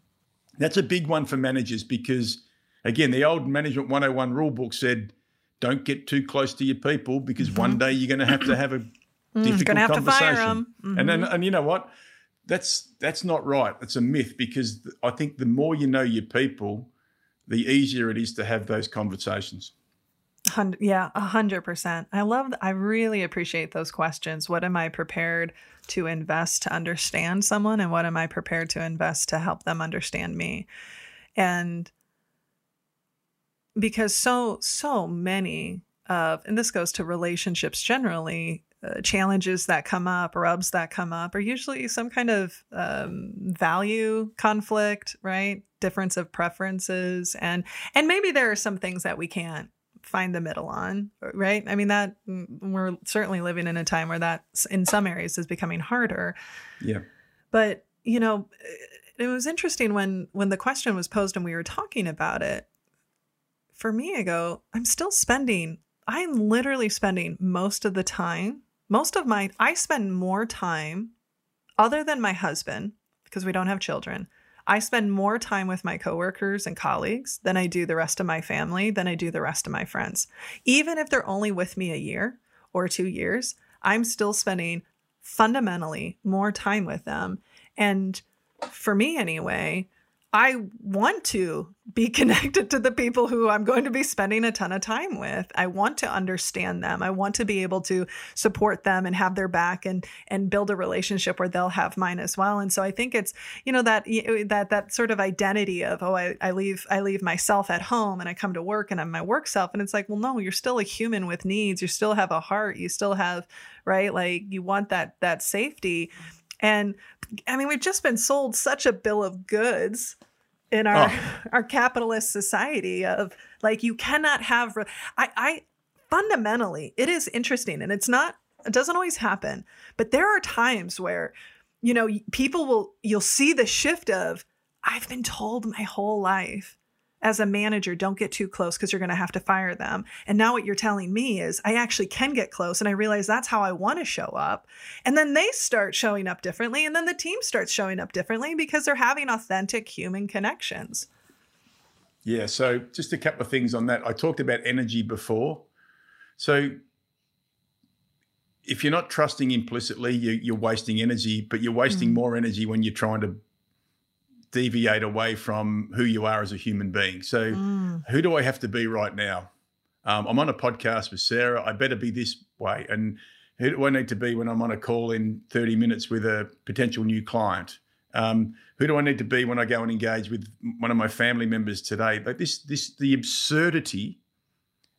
That's a big one for managers because again, the old Management 101 rule book said, don't get too close to your people because mm-hmm. one day you're going to have to have a mm, difficult mm, conversation. Mm-hmm. And then, and you know what? That's that's not right. It's a myth because I think the more you know your people, the easier it is to have those conversations. Yeah, a hundred percent. I love. I really appreciate those questions. What am I prepared to invest to understand someone, and what am I prepared to invest to help them understand me? And because so so many of, and this goes to relationships generally, uh, challenges that come up, rubs that come up, are usually some kind of um, value conflict, right? Difference of preferences, and and maybe there are some things that we can't find the middle on, right? I mean, that mm, we're certainly living in a time where that in some areas is becoming harder. Yeah. But, you know, it was interesting when when the question was posed and we were talking about it. For me, I go, I'm still spending, I'm literally spending most of the time, most of my I spend more time other than my husband because we don't have children I spend more time with my coworkers and colleagues than I do the rest of my family, than I do the rest of my friends. Even if they're only with me a year or two years, I'm still spending fundamentally more time with them. And for me, anyway, I want to be *laughs* connected to the people who I'm going to be spending a ton of time with. I want to understand them. I want to be able to support them and have their back and and build a relationship where they'll have mine as well. And so I think it's you know that uh, that that sort of identity of oh I, I leave I leave myself at home and I come to work and I'm my work self and it's like well no you're still a human with needs. You still have a heart. You still have right like you want that that safety. And I mean, we've just been sold such a bill of goods in our oh. *laughs* our capitalist society of like you cannot have I I fundamentally it is interesting and it's not it doesn't always happen, but there are times where you know people will you'll see the shift of I've been told my whole life as a manager, don't get too close because you're going to have to fire them. And now what you're telling me is I actually can get close and I realize that's how I want to show up. And then they start showing up differently. And then the team starts showing up differently because they're having authentic human connections. Yeah. So just a couple of things on that. I talked about energy before. So if you're not trusting implicitly, you, are wasting energy, but you're wasting mm. more energy when you're trying to deviate away from who you are as a human being. So, mm. who do I have to be right now? Um, I'm on a podcast with Sarah. I better be this way. And who do I need to be when I'm on a call in 30 minutes with a potential new client? Um, who do I need to be when I go and engage with one of my family members today? Like this, this, the absurdity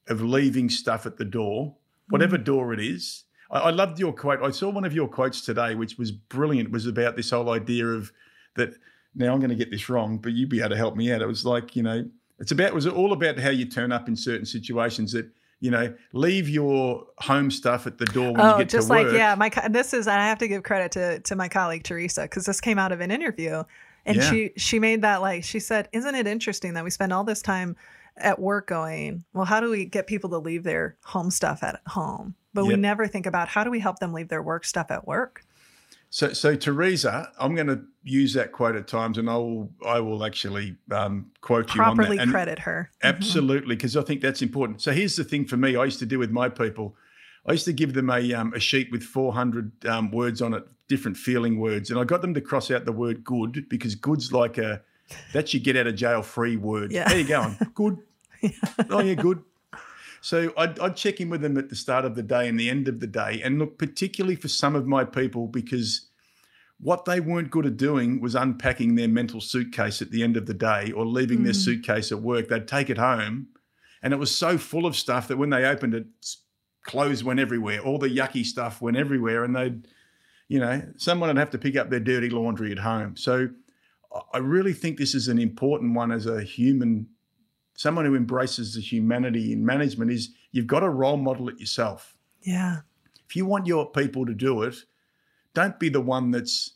of leaving stuff at the door, whatever mm. door it is. I, I loved your quote. I saw one of your quotes today, which was brilliant. Was about this whole idea of that now I'm going to get this wrong, but you'd be able to help me out. It was like, you know, it's about, was it all about how you turn up in certain situations that, you know, leave your home stuff at the door when oh, you get just to like, work. yeah, my, this is, I have to give credit to, to my colleague, Teresa, because this came out of an interview and yeah. she, she made that like, she said, isn't it interesting that we spend all this time at work going, well, how do we get people to leave their home stuff at home? But yep. we never think about how do we help them leave their work stuff at work? So, so Teresa, I'm going to use that quote at times, and I will, I will actually um, quote you Properly on that. Properly credit her. Mm-hmm. Absolutely, because mm-hmm. I think that's important. So here's the thing for me: I used to do with my people. I used to give them a, um, a sheet with 400 um, words on it, different feeling words, and I got them to cross out the word "good" because "good's" like a that's your get out of jail free word. Yeah. There you go. good. *laughs* yeah. Oh yeah, good. So I'd, I'd, check in with them at the start of the day and the end of the day. And look, particularly for some of my people, because what they weren't good at doing was unpacking their mental suitcase at the end of the day or leaving mm. their suitcase at work. They'd take it home and it was so full of stuff that when they opened it, clothes went everywhere. All the yucky stuff went everywhere. And they'd, you know, someone would have to pick up their dirty laundry at home. So I really think this is an important one as a human someone who embraces the humanity in management is you've got to role model it yourself. Yeah. If you want your people to do it, don't be the one that's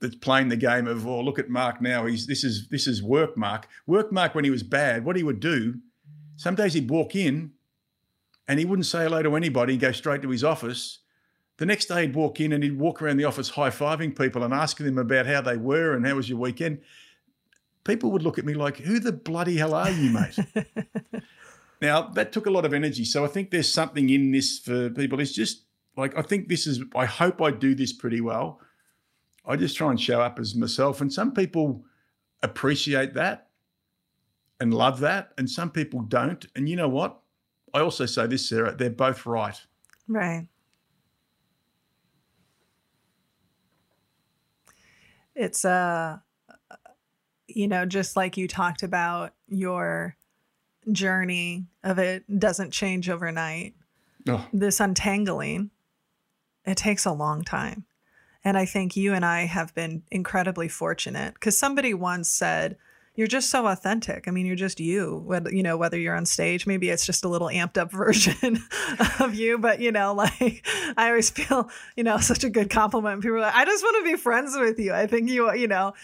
that's playing the game of oh look at Mark now he's this is this is work Mark work Mark when he was bad what he would do some days he'd walk in and he wouldn't say hello to anybody and go straight to his office the next day he'd walk in and he'd walk around the office high-fiving people and asking them about how they were and how was your weekend people would look at me like, who the bloody hell are you, mate? *laughs* now, that took a lot of energy. So I think there's something in this for people. It's just like, I think this is, I hope I do this pretty well. I just try and show up as myself. And some people appreciate that and love that. And some people don't. And you know what? I also say this, Sarah, they're both right. Right. It's uh you know, just like you talked about your journey of it doesn't change overnight. Oh, This untangling, it takes a long time. And I think you and I have been incredibly fortunate because somebody once said, you're just so authentic. I mean, you're just you. Whether you know whether you're on stage, maybe it's just a little amped up *laughs* version of you. But you know, *laughs* like I always feel, you know, such a good compliment. People are like, I just want to be friends with you. I think you, you know.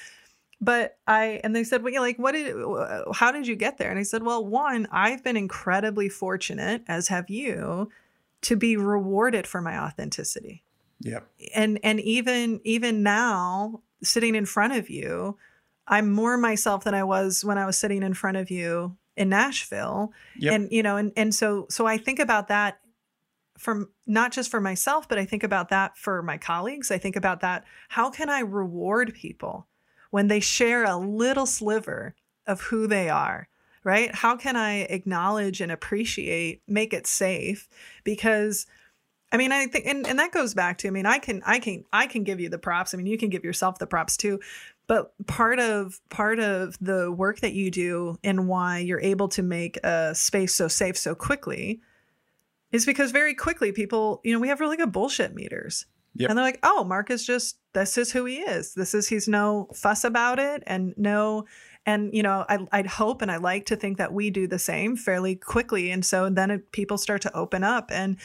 But I and they said, well, you know, like, what did, uh, uh, how did you get there? And I said, well, one, I've been incredibly fortunate, as have you, to be rewarded for my authenticity yep. and and even even now sitting in front of you i'm more myself than i was when i was sitting in front of you in nashville Yep. and you know and and so so i think about that from not just for myself but i think about that for my colleagues i think about that how can i reward people when they share a little sliver of who they are right how can i acknowledge and appreciate make it safe because I mean, I think, and, and that goes back to, I mean, I can, I can, I can give you the props. I mean, you can give yourself the props too. But part of, part of the work that you do and why you're able to make a space so safe so quickly is because very quickly people, you know, we have really good bullshit meters. Yep. And they're like, oh, Mark is just, this is who he is. This is, he's no fuss about it and no, and you know, I, I'd hope and I like to think that we do the same fairly quickly. And so then it, people start to open up and,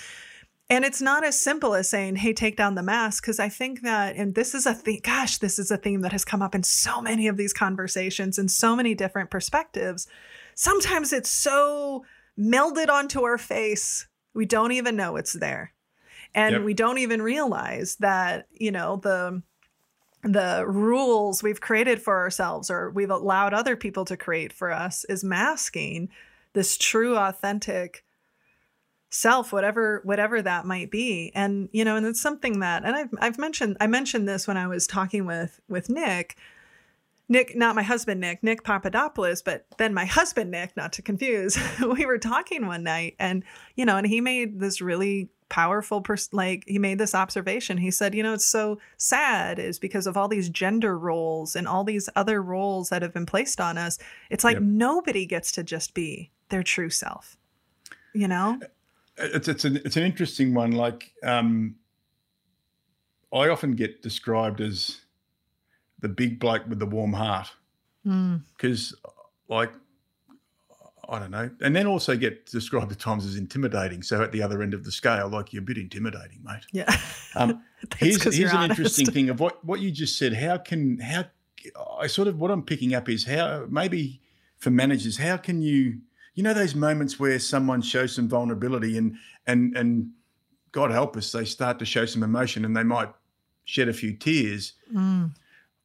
and it's not as simple as saying, hey, take down the mask. Because I think that, and this is a thing gosh, this is a theme that has come up in so many of these conversations and so many different perspectives. Sometimes it's so melded onto our face, we don't even know it's there. And Yep. we don't even realize that, you know, the, the rules we've created for ourselves or we've allowed other people to create for us is masking this true authentic self whatever whatever that might be and you know and it's something that and I've I've mentioned I mentioned this when I was talking with with Nick Nick not my husband Nick Nick Papadopoulos but then my husband Nick not to confuse *laughs* we were talking one night and you know and he made this really powerful person like he made this observation he said you know it's so sad is because of all these gender roles and all these other roles that have been placed on us it's like Yep. nobody gets to just be their true self you know it's it's an it's an interesting one. Like um, I often get described as the big bloke with the warm heart Mm. because, like, I don't know, and then also get described at times as intimidating. So at the other end of the scale, like you're a bit intimidating, mate. Yeah. *laughs* Um, here's here's an interesting thing of what what you just said. How can how I sort of what I'm picking up is how maybe for managers, how can you you know those moments where someone shows some vulnerability and and and God help us, they start to show some emotion and they might shed a few tears. Mm.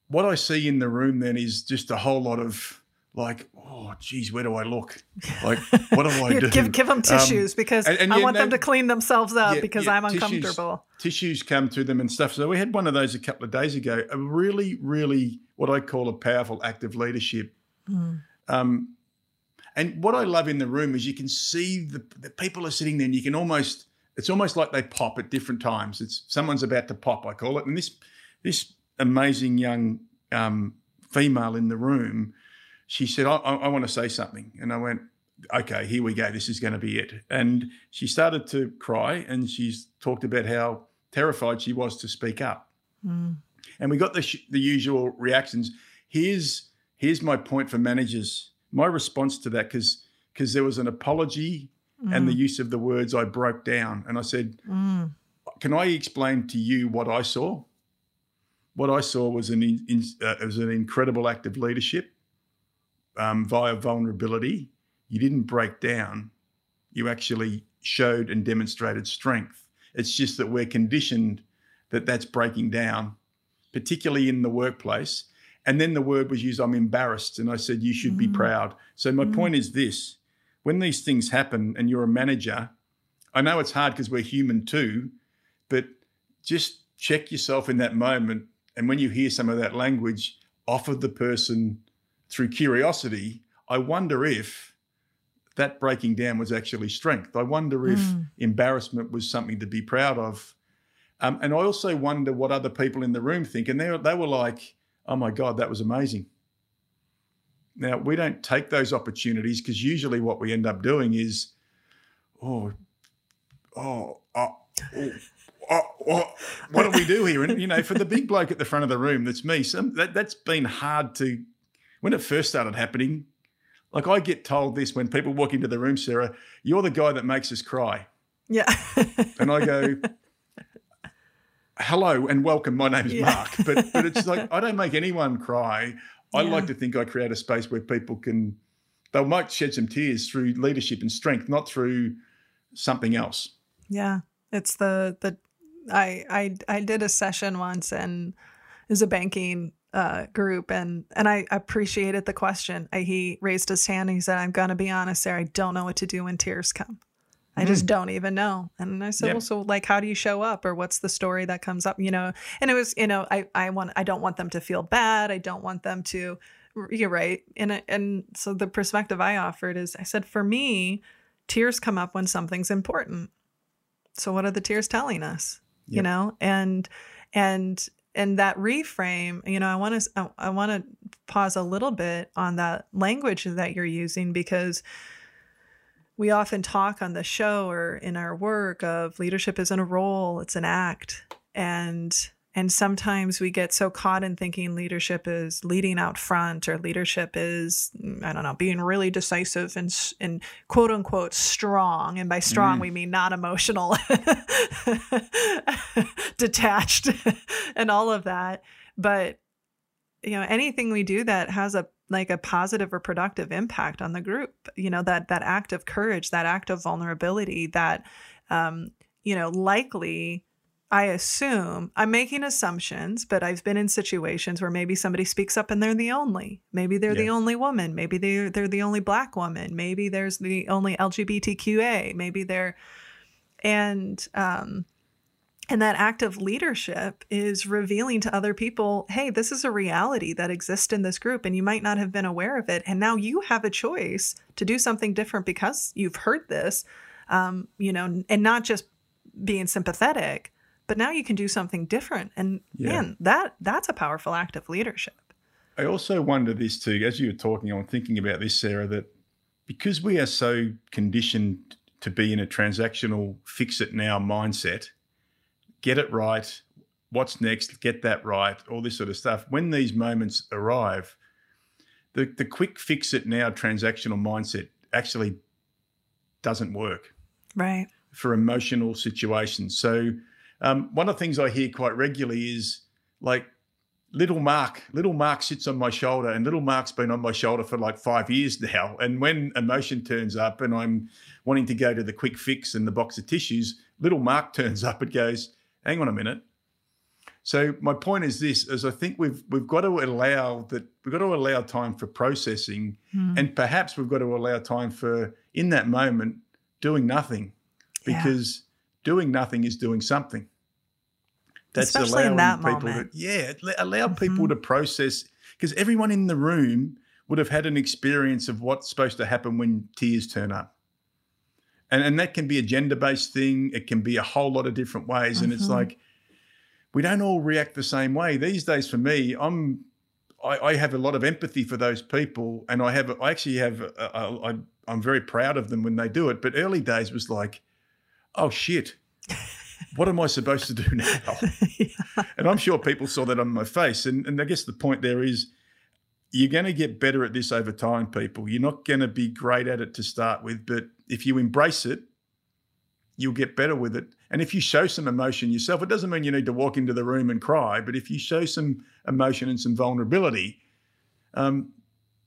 What I see in the room then is just a whole lot of like, oh geez, where do I look? Like, *laughs* what do I You do? give give them Um, tissues because and- and I yeah, want them to clean themselves up Yeah, because yeah, I'm tissues. uncomfortable. tissues come to them and stuff. So we had one of those a couple of days ago. A really, really what I call a powerful act of leadership. Mm. Um, and what I love in the room is you can see the, the people are sitting there, and you can almost it's almost like they pop at different times. It's someone's about to pop, I call it. And this this amazing young um, female in the room, she said, I, I, I want to say something. And I went, okay, here we go. This is going to be it. And she started to cry and she's talked about how terrified she was to speak up. Mm. And we got the, sh- the usual reactions. Here's, here's my point for managers. My response to that, because because there was an apology and the use of the words I broke down. And I said, Mm. can I explain to you what I saw? What I saw was an in, in, uh, was an incredible act of leadership um, via vulnerability. You didn't break down. You actually showed and demonstrated strength. It's just that we're conditioned that that's breaking down, particularly in the workplace. And then the word was used, I'm embarrassed. And I said, you should be Mm. proud. So my Mm. point is this when these things happen and you're a manager, I know it's hard because we're human too, but just check yourself in that moment. And when you hear some of that language, offer the person through curiosity. I wonder if that breaking down was actually strength. I wonder if Mm. embarrassment was something to be proud of. Um, and I also wonder what other people in the room think. And they, were- they were like, oh my God, that was amazing. Now, we don't take those opportunities because usually what we end up doing is, oh, oh, oh, oh, oh, oh, what do we do here? And, you know, for the big bloke at the front of the room, that's me, some, that, that's been hard to, when it first started happening, like I get told this when people walk into the room, Sarah, you're the guy that makes us cry. Yeah. And I go, hello and welcome. My name is Yeah. Mark. But but it's like I don't make anyone cry. I Yeah. like to think I create a space where people can they might shed some tears through leadership and strength, not through something else. Yeah, it's the the I I I did a session once and it was a banking uh, group and and I appreciated the question. I, he raised his hand and he said, "I'm gonna be honest, Sarah. I don't know what to do when tears come. I just don't even know." And I said, Yep. "Well, so like, how do you show up, or what's the story that comes up? You know?" And it was, you know, I I want I don't want them to feel bad. I don't want them to. You're right. And and so the perspective I offered is, I said, for me, tears come up when something's important so what are the tears telling us you know and and and that reframe you know i want to i, I want to pause a little bit on that language that you're using because we often talk on the show or in our work of leadership isn't a role it's an act. And and sometimes we get so caught in thinking leadership is leading out front or leadership is mm, i don't know being really decisive and and quote unquote strong and by strong Mm. we mean not emotional *laughs* detached and all of that but you know anything we do that has a like a positive or productive impact on the group you know that that act of courage that act of vulnerability that um you know likely I assume I'm making assumptions, but I've been in situations where maybe somebody speaks up and they're the only. Maybe they're the only woman. Maybe they're they're the only black woman. Maybe there's the only LGBTQA. Maybe they're and um and that act of leadership is revealing to other people, hey, this is a reality that exists in this group, and you might not have been aware of it. And now you have a choice to do something different because you've heard this, um, you know, and not just being sympathetic, but now you can do something different. And Yeah. man, that that's a powerful act of leadership. I also wonder this too, as you were talking, I'm thinking about this, Sarah, that because we are so conditioned to be in a transactional fix it now mindset, get it right, what's next, get that right, all this sort of stuff. When these moments arrive, the, the quick fix it now transactional mindset actually doesn't work Right. for emotional situations. So, um, one of the things I hear quite regularly is like, little Mark, little Mark sits on my shoulder, and little Mark's been on my shoulder for like five years now. And when emotion turns up and I'm wanting to go to the quick fix and the box of tissues, little Mark *laughs* turns up and goes, hang on a minute. So my point is this: is I think we've we've got to allow that we've got to allow time for processing, Hmm. and perhaps we've got to allow time for in that moment doing nothing, because doing nothing is doing something. That's Especially in that people moment. to yeah allow people Mhm. to process because everyone in the room would have had an experience of what's supposed to happen when tears turn up. And, and that can be a gender based thing. It can be a whole lot of different ways. And it's Mhm. like, we don't all react the same way. These days, for me, I'm, I, I have a lot of empathy for those people. And I have, I actually have, a, a, I, I'm very proud of them when they do it. But early days was like, oh shit, what am I supposed to do now? *laughs* Yeah. And I'm sure people saw that on my face. And, and I guess the point there is you're going to get better at this over time, people. You're not going to be great at it to start with, but if you embrace it, you'll get better with it. And if you show some emotion yourself, it doesn't mean you need to walk into the room and cry, but if you show some emotion and some vulnerability, um,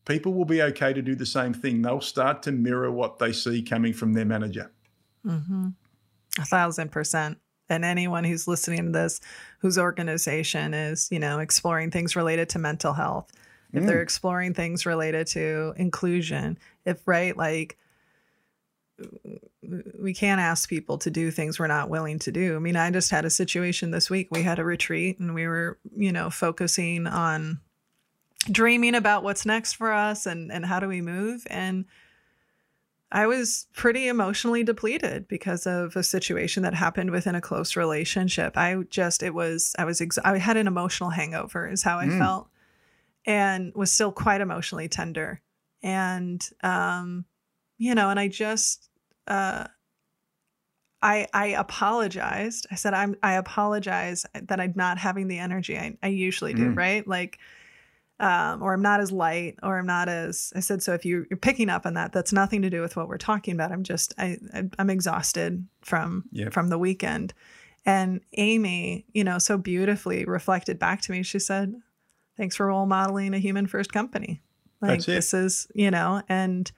people will be okay to do the same thing. They'll start to mirror what they see coming from their manager. hmm A thousand percent. And anyone who's listening to this, whose organization is, you know, exploring things related to mental health, if they're mm. exploring things related to inclusion, if right, like we can't ask people to do things we're not willing to do. I mean, I just had a situation this week. We had a retreat and we were, you know, focusing on dreaming about what's next for us and and how do we move and I was pretty emotionally depleted because of a situation that happened within a close relationship. I just, it was, I was, ex- I had an emotional hangover, is how I Mm. felt, and was still quite emotionally tender. And, um, you know, and I just, uh, I, I apologized. I said, I'm, I apologize that I'm not having the energy I, I usually do, Mm. right? Like, um, or I'm not as light, or I'm not as I said. So if you, you're picking up on that, that's nothing to do with what we're talking about. I'm just I, I I'm exhausted from Yep. from the weekend. And Amy, you know, so beautifully reflected back to me. She said, "Thanks for role modeling a human first company. Like this is, you know, and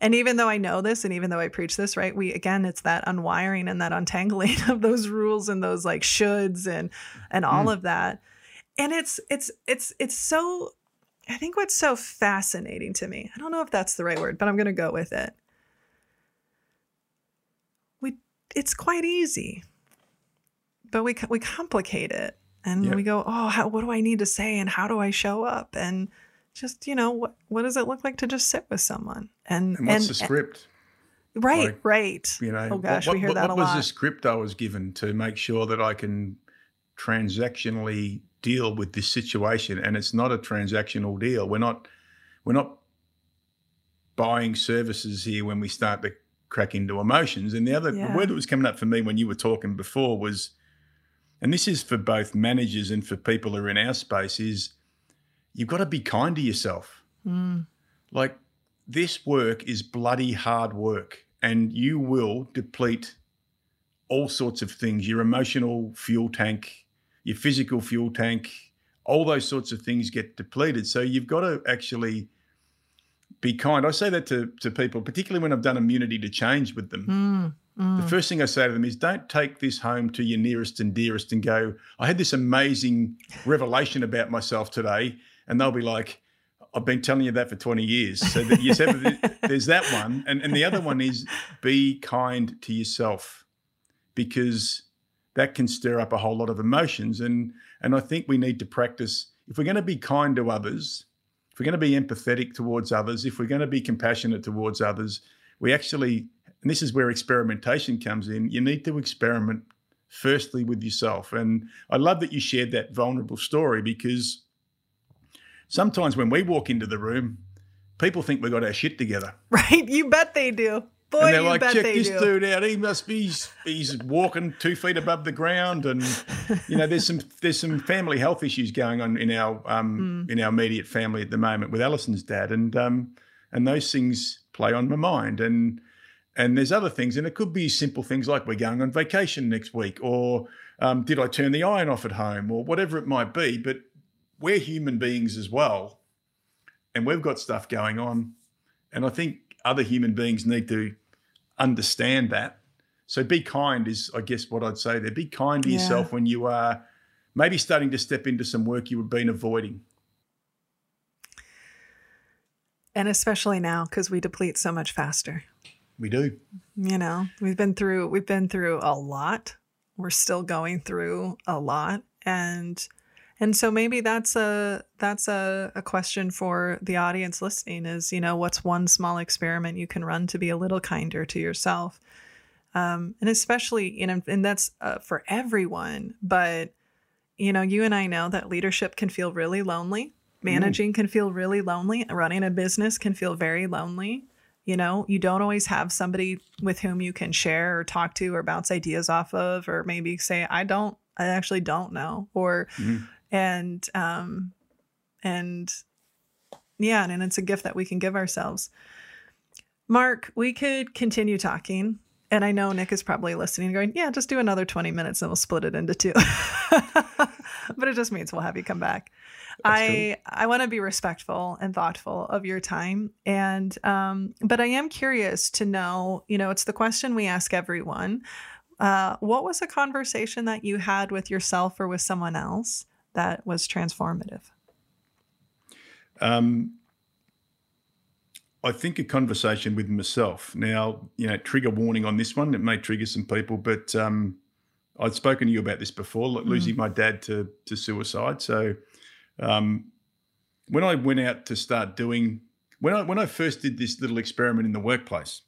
and even though I know this, and even though I preach this, right? We again, it's that unwiring and that untangling *laughs* of those rules and those like shoulds and and all Mm. of that. And it's it's it's it's so. I think what's so fascinating to me. I don't know if that's the right word, but I'm going to go with it. We it's quite easy, but we we complicate it, and Yep. we go, oh, how, what do I need to say, and how do I show up, and just you know what what does it look like to just sit with someone and And what's the script? right Like, right You know, oh gosh what, we hear what, that what a was lot the script I was given to make sure that I can transactionally deal with this situation? And it's not a transactional deal. We're not we're not buying services here when we start to crack into emotions. And the other Yeah. word that was coming up for me when you were talking before was, and this is for both managers and for people who are in our space, is you've got to be kind to yourself Mm, like this work is bloody hard work and you will deplete all sorts of things your emotional fuel tank your physical fuel tank all those sorts of things get depleted so you've got to actually be kind i say that to, to people particularly when i've done immunity to change with them mm, the mm. first thing I say to them is don't take this home to your nearest and dearest and go, I had this amazing revelation about myself today. And they'll be like, I've been telling you that for 20 years. So that you said there's that one. And, and the other one is be kind to yourself because that can stir up a whole lot of emotions. And and I think we need to practice if we're going to be kind to others, if we're going to be empathetic towards others, if we're going to be compassionate towards others, we actually and this is where experimentation comes in. You need to experiment firstly with yourself. And I love that you shared that vulnerable story because sometimes when we walk into the room, people think we've got our shit together. right you bet they do boy and they're like, check they this do dude out. He must be he's, he's walking two feet above the ground. And you know, there's some there's some family health issues going on in our um in our immediate family at the moment with Alison's dad. And um and those things play on my mind. And and there's other things, and it could be simple things like we're going on vacation next week, or um, did I turn the iron off at home, or whatever it might be. But we're human beings as well, and we've got stuff going on. And I think other human beings need to understand that. So be kind is, I guess, what I'd say there. Be kind to Yeah. yourself when you are maybe starting to step into some work you have been avoiding. and especially now because we deplete so much faster We do. you know we've been through we've been through a lot we're still going through a lot and and so maybe that's a that's a, a question for the audience listening is you know what's one small experiment you can run to be a little kinder to yourself? Um, and especially you know and that's uh, for everyone but you know you and i know that leadership can feel really lonely. Managing can feel really lonely. Running a business can feel very lonely. You know you don't always have somebody with whom you can share or talk to or bounce ideas off of or maybe say i don't i actually don't know or Mhm. And um and yeah and it's a gift that we can give ourselves mark we could continue talking and i know nick is probably listening going yeah just do another 20 minutes and we'll split it into two *laughs* but it just means we'll have you come back That's I I want to be respectful and thoughtful of your time, and um, but I am curious to know. You know, it's the question we ask everyone. Uh, what was a conversation that you had with yourself or with someone else that was transformative? Um, I think a conversation with myself. Now, you know, trigger warning on this one. It may trigger some people, but um, I'd spoken to you about this before, lo- losing my dad to to suicide. So, um, when I went out to start doing when I when I first did this little experiment in the workplace,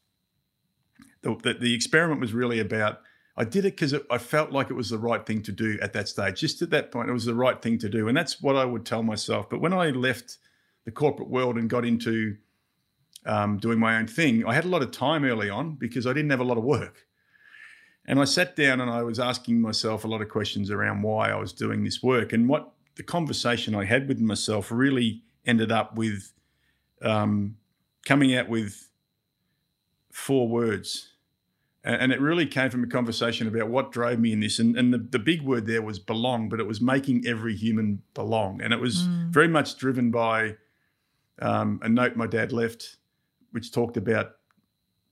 the, the, the experiment was really about I did it because I felt like it was the right thing to do at that stage. Just at that point, it was the right thing to do. And that's what I would tell myself. But when I left the corporate world and got into um, doing my own thing, I had a lot of time early on because I didn't have a lot of work. And I sat down and I was asking myself a lot of questions around why I was doing this work. And what the conversation I had with myself really ended up with um, coming out with four words and it really came from a conversation about what drove me in this. And, and the, the big word there was belong, but it was making every human belong. And it was mm. very much driven by um, a note my dad left, which talked about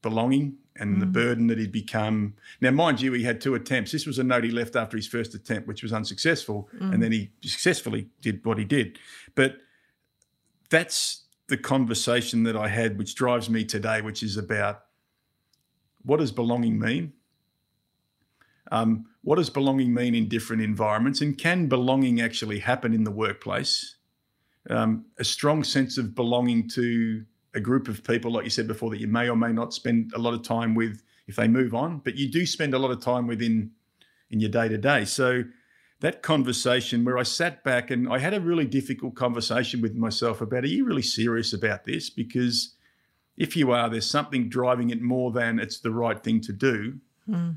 belonging and mm. the burden that he'd become. Now, mind you, he had two attempts. This was a note he left after his first attempt, which was unsuccessful. Mm. And then he successfully did what he did. But that's the conversation that I had, which drives me today, which is about what does belonging mean? Um, what does belonging mean in different environments? And can belonging actually happen in the workplace? Um, a strong sense of belonging to a group of people, like you said before, that you may or may not spend a lot of time with if they move on, but you do spend a lot of time within in your day to day. So that conversation where I sat back and I had a really difficult conversation with myself about, are you really serious about this? Because if you are, there's something driving it more than it's the right thing to do. Mm.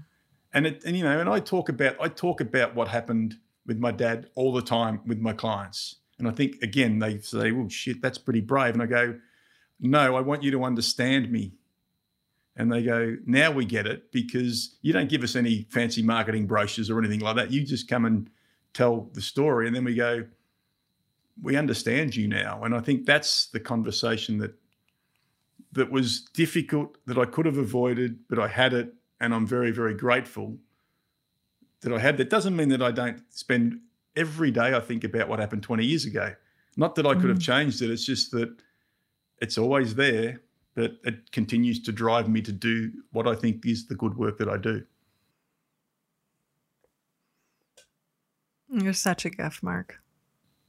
And it, and you know, and I talk about I talk about what happened with my dad all the time with my clients. And I think again they say, "Oh shit, that's pretty brave." And I go, "No, I want you to understand me." And they go, "Now we get it because you don't give us any fancy marketing brochures or anything like that. You just come and tell the story." And then we go, "We understand you now." And I think that's the conversation that that was difficult that I could have avoided, but I had it, and I'm very, very grateful that I had. That doesn't mean that I don't spend every day I think about what happened 20 years ago. Not that I could have mm. changed it. It's just that it's always there, but it continues to drive me to do what I think is the good work that I do. You're such a gift, Mark.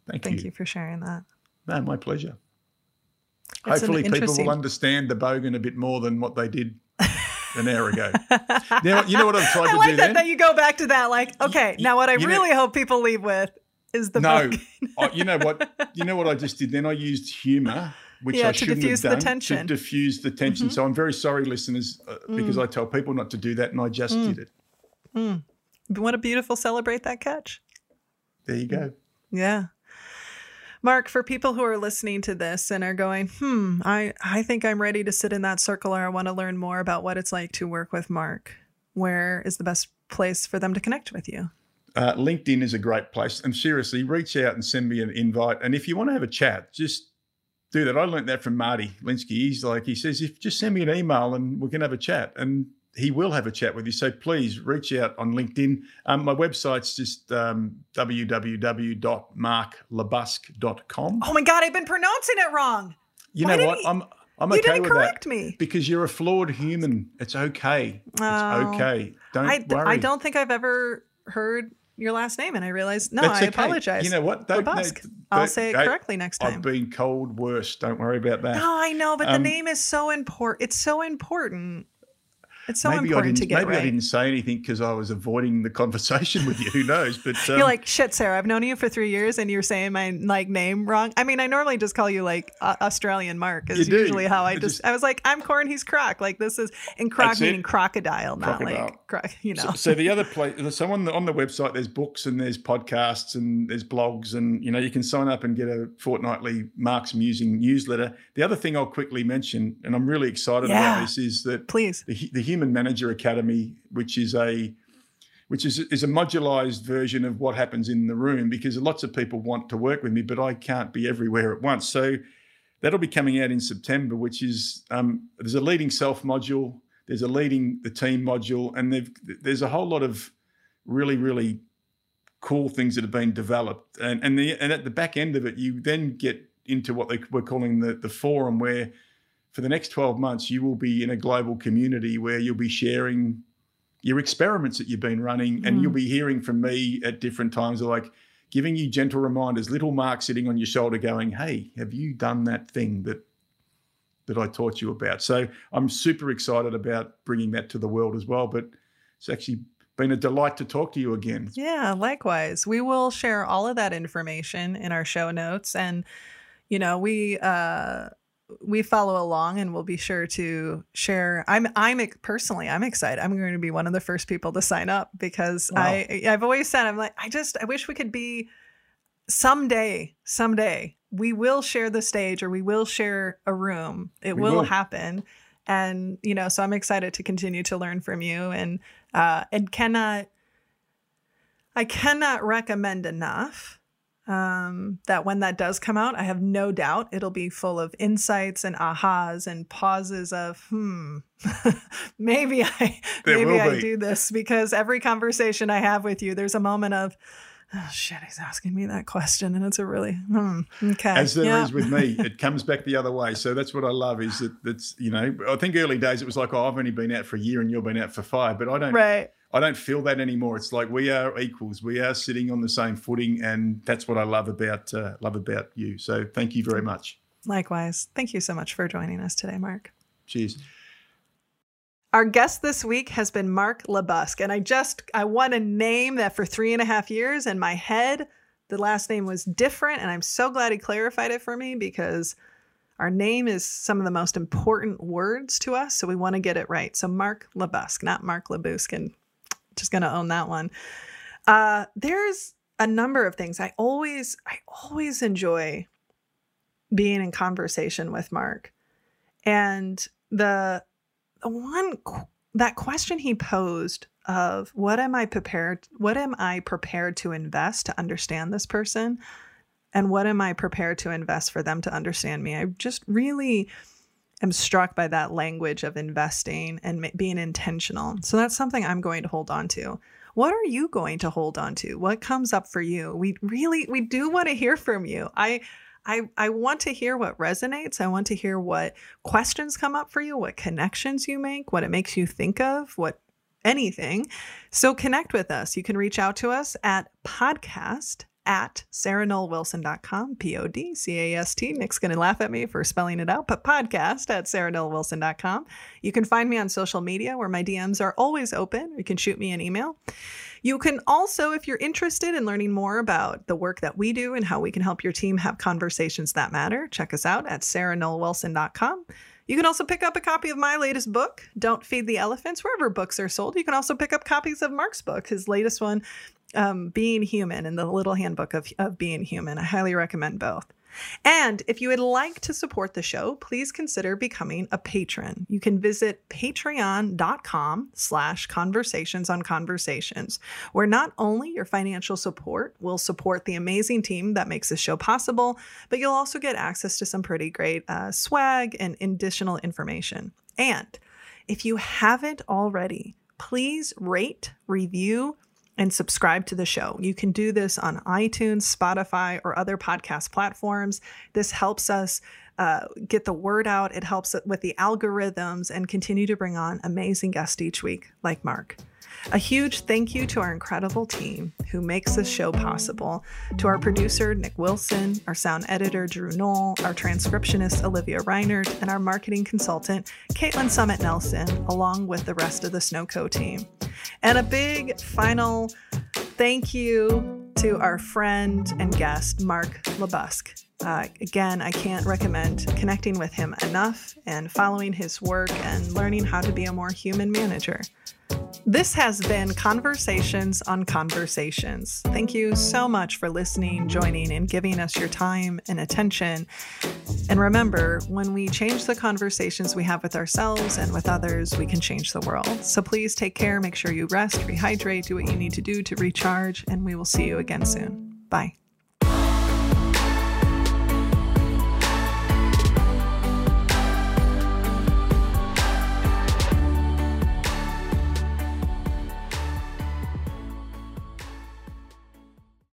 Thank, Thank you. you for sharing that. No, my pleasure. It's Hopefully, people will understand the bogan a bit more than what they did *laughs* an hour ago. now, you know what I'm trying I to like do that, then? that you go back to that. Like, okay, you, now what I really know, hope people leave with is the no. I, you know what? You know what I just did then? I used humour. Which yeah, I to shouldn't have done, the tension. To diffuse the tension. Mm-hmm. So I'm very sorry, listeners, uh, mm. because I tell people not to do that, and I just mm. did it. Mm. What a beautiful celebrate that catch. There you go. Yeah. Mark, for people who are listening to this and are going, hmm, I, I think I'm ready to sit in that circle or I want to learn more about what it's like to work with Mark, where is the best place for them to connect with you? Uh, LinkedIn is a great place. And seriously, reach out and send me an invite. And if you want to have a chat, just do that. I learned that from Marty Linsky. He's like, he says, if just send me an email and we can have a chat. And he will have a chat with you. So please reach out on LinkedIn. Um, my website's just um, www.marklebusque.com. Oh my God, I've been pronouncing it wrong. You Why know what? He, I'm I'm you okay didn't with correct that me because you're a flawed human. It's okay. It's oh, okay. Don't I, worry. I don't think I've ever heard your last name, and I realized no, I apologize. You know what? Don't, no, I'll say it correctly next time. I've been called worse. Don't worry about that. No, I know, but um, the name is so important. It's so important. It's so maybe important to get Maybe right. I didn't say anything because I was avoiding the conversation with you. Who knows? But um, you're like shit, Sarah. I've known you for three years, and you're saying my like name wrong. I mean, I normally just call you like uh, Australian Mark. Is usually how I just, just, I was like, I'm Corn, he's Croc. Like this is in Croc meaning crocodile, not crocodile. like croc. You know. So, so the other place, so on the on the website, there's books and there's podcasts and there's blogs, and you know you can sign up and get a fortnightly Mark's Musing newsletter. The other thing I'll quickly mention, and I'm really excited yeah. about this, is that please the, the Human Manager Academy which is a which is is a modularized version of what happens in the room because lots of people want to work with me, but I can't be everywhere at once. So that'll be coming out in September, which is um, there's a leading self module, there's a leading the team module, and there's a whole lot of really really cool things that have been developed. And and the and at the back end of it, you then get into what they, we're calling the the forum where for the next 12 months, you will be in a global community where you'll be sharing your experiments that you've been running, and you'll mm. be hearing from me at different times, like giving you gentle reminders, little Mark sitting on your shoulder going, Hey, have you done that thing that that I taught you about. So I'm super excited about bringing that to the world as well. But it's actually been a delight to talk to you again. Yeah, likewise. We will share all of that information in our show notes and you know, we uh we follow along and we'll be sure to share. I'm i'm personally i'm excited. I'm going to be one of the first people to sign up because wow. i i've always said i'm like i just i wish we could be someday someday we will share the stage or we will share a room. It will, will, happen. And you know so i'm excited to continue to learn from you. And uh and cannot i cannot recommend enough um, that when that does come out, I have no doubt it'll be full of insights and ahas and pauses of, hmm, *laughs* maybe I there maybe I do this because every conversation I have with you, there's a moment of, oh shit, he's asking me that question, and it's a really hmm, okay. As there yeah. is with me, *laughs* it comes back the other way. So that's what I love is that that's you know I think early days it was like oh I've only been out for a year and you've been out for five, but I don't right. I don't feel that anymore. It's like we are equals. We are sitting on the same footing, and that's what I love about uh, love about you. So thank you very much. Likewise, thank you so much for joining us today, Mark. Cheers. Our guest this week has been Mark LeBusque, and I just I want to name that for three and a half years in my head the last name was different, and I'm so glad he clarified it for me because our name is some of the most important words to us, so we want to get it right. So Mark LeBusque, not Mark and just to own that one. Uh, there's a number of things. I always, I always enjoy being in conversation with Mark. And the, the one, that question he posed of what am I prepared, what am I prepared to invest to understand this person? And what am I prepared to invest for them to understand me? I just really am struck by that language of investing and being intentional. So that's something I'm going to hold on to. What are you going to hold on to? What comes up for you? We really we do want to hear from you. I I I want to hear what resonates. I want to hear what questions come up for you, what connections you make, what it makes you think of, what anything. So connect with us. You can reach out to us at podcast at sarahnollwilson.com, P O D C A S T. Nick's going to laugh at me for spelling it out, but podcast at sarahnollwilson.com. You can find me on social media where my DMs are always open. You can shoot me an email. You can also, if you're interested in learning more about the work that we do and how we can help your team have conversations that matter, check us out at sarahnollwilson.com. You can also pick up a copy of my latest book, Don't Feed the Elephants, wherever books are sold. You can also pick up copies of Mark's book. His latest one um, Being Human and the Little Handbook of, of Being Human. I highly recommend both. And if you would like to support the show, please consider becoming a patron. You can visit patreon.com slash conversations on conversations, where not only your financial support will support the amazing team that makes this show possible, but you'll also get access to some pretty great uh, swag and additional information. And if you haven't already, please rate, review, and subscribe to the show. You can do this on iTunes, Spotify, or other podcast platforms. This helps us uh, get the word out. It helps with the algorithms and continue to bring on amazing guests each week, like Mark. A huge thank you to our incredible team who makes this show possible. To our producer, Nick Wilson, our sound editor, Drew Noll, our transcriptionist, Olivia Reinert, and our marketing consultant, Caitlin Summit Nelson, along with the rest of the Snowco team. And a big final thank you to our friend and guest, Mark LeBusque. Uh, again, I can't recommend connecting with him enough and following his work and learning how to be a more human manager. This has been Conversations on Conversations. Thank you so much for listening, joining, and giving us your time and attention. And remember, when we change the conversations we have with ourselves and with others, we can change the world. So please take care, make sure you rest, rehydrate, do what you need to do to recharge, and we will see you again soon. Bye.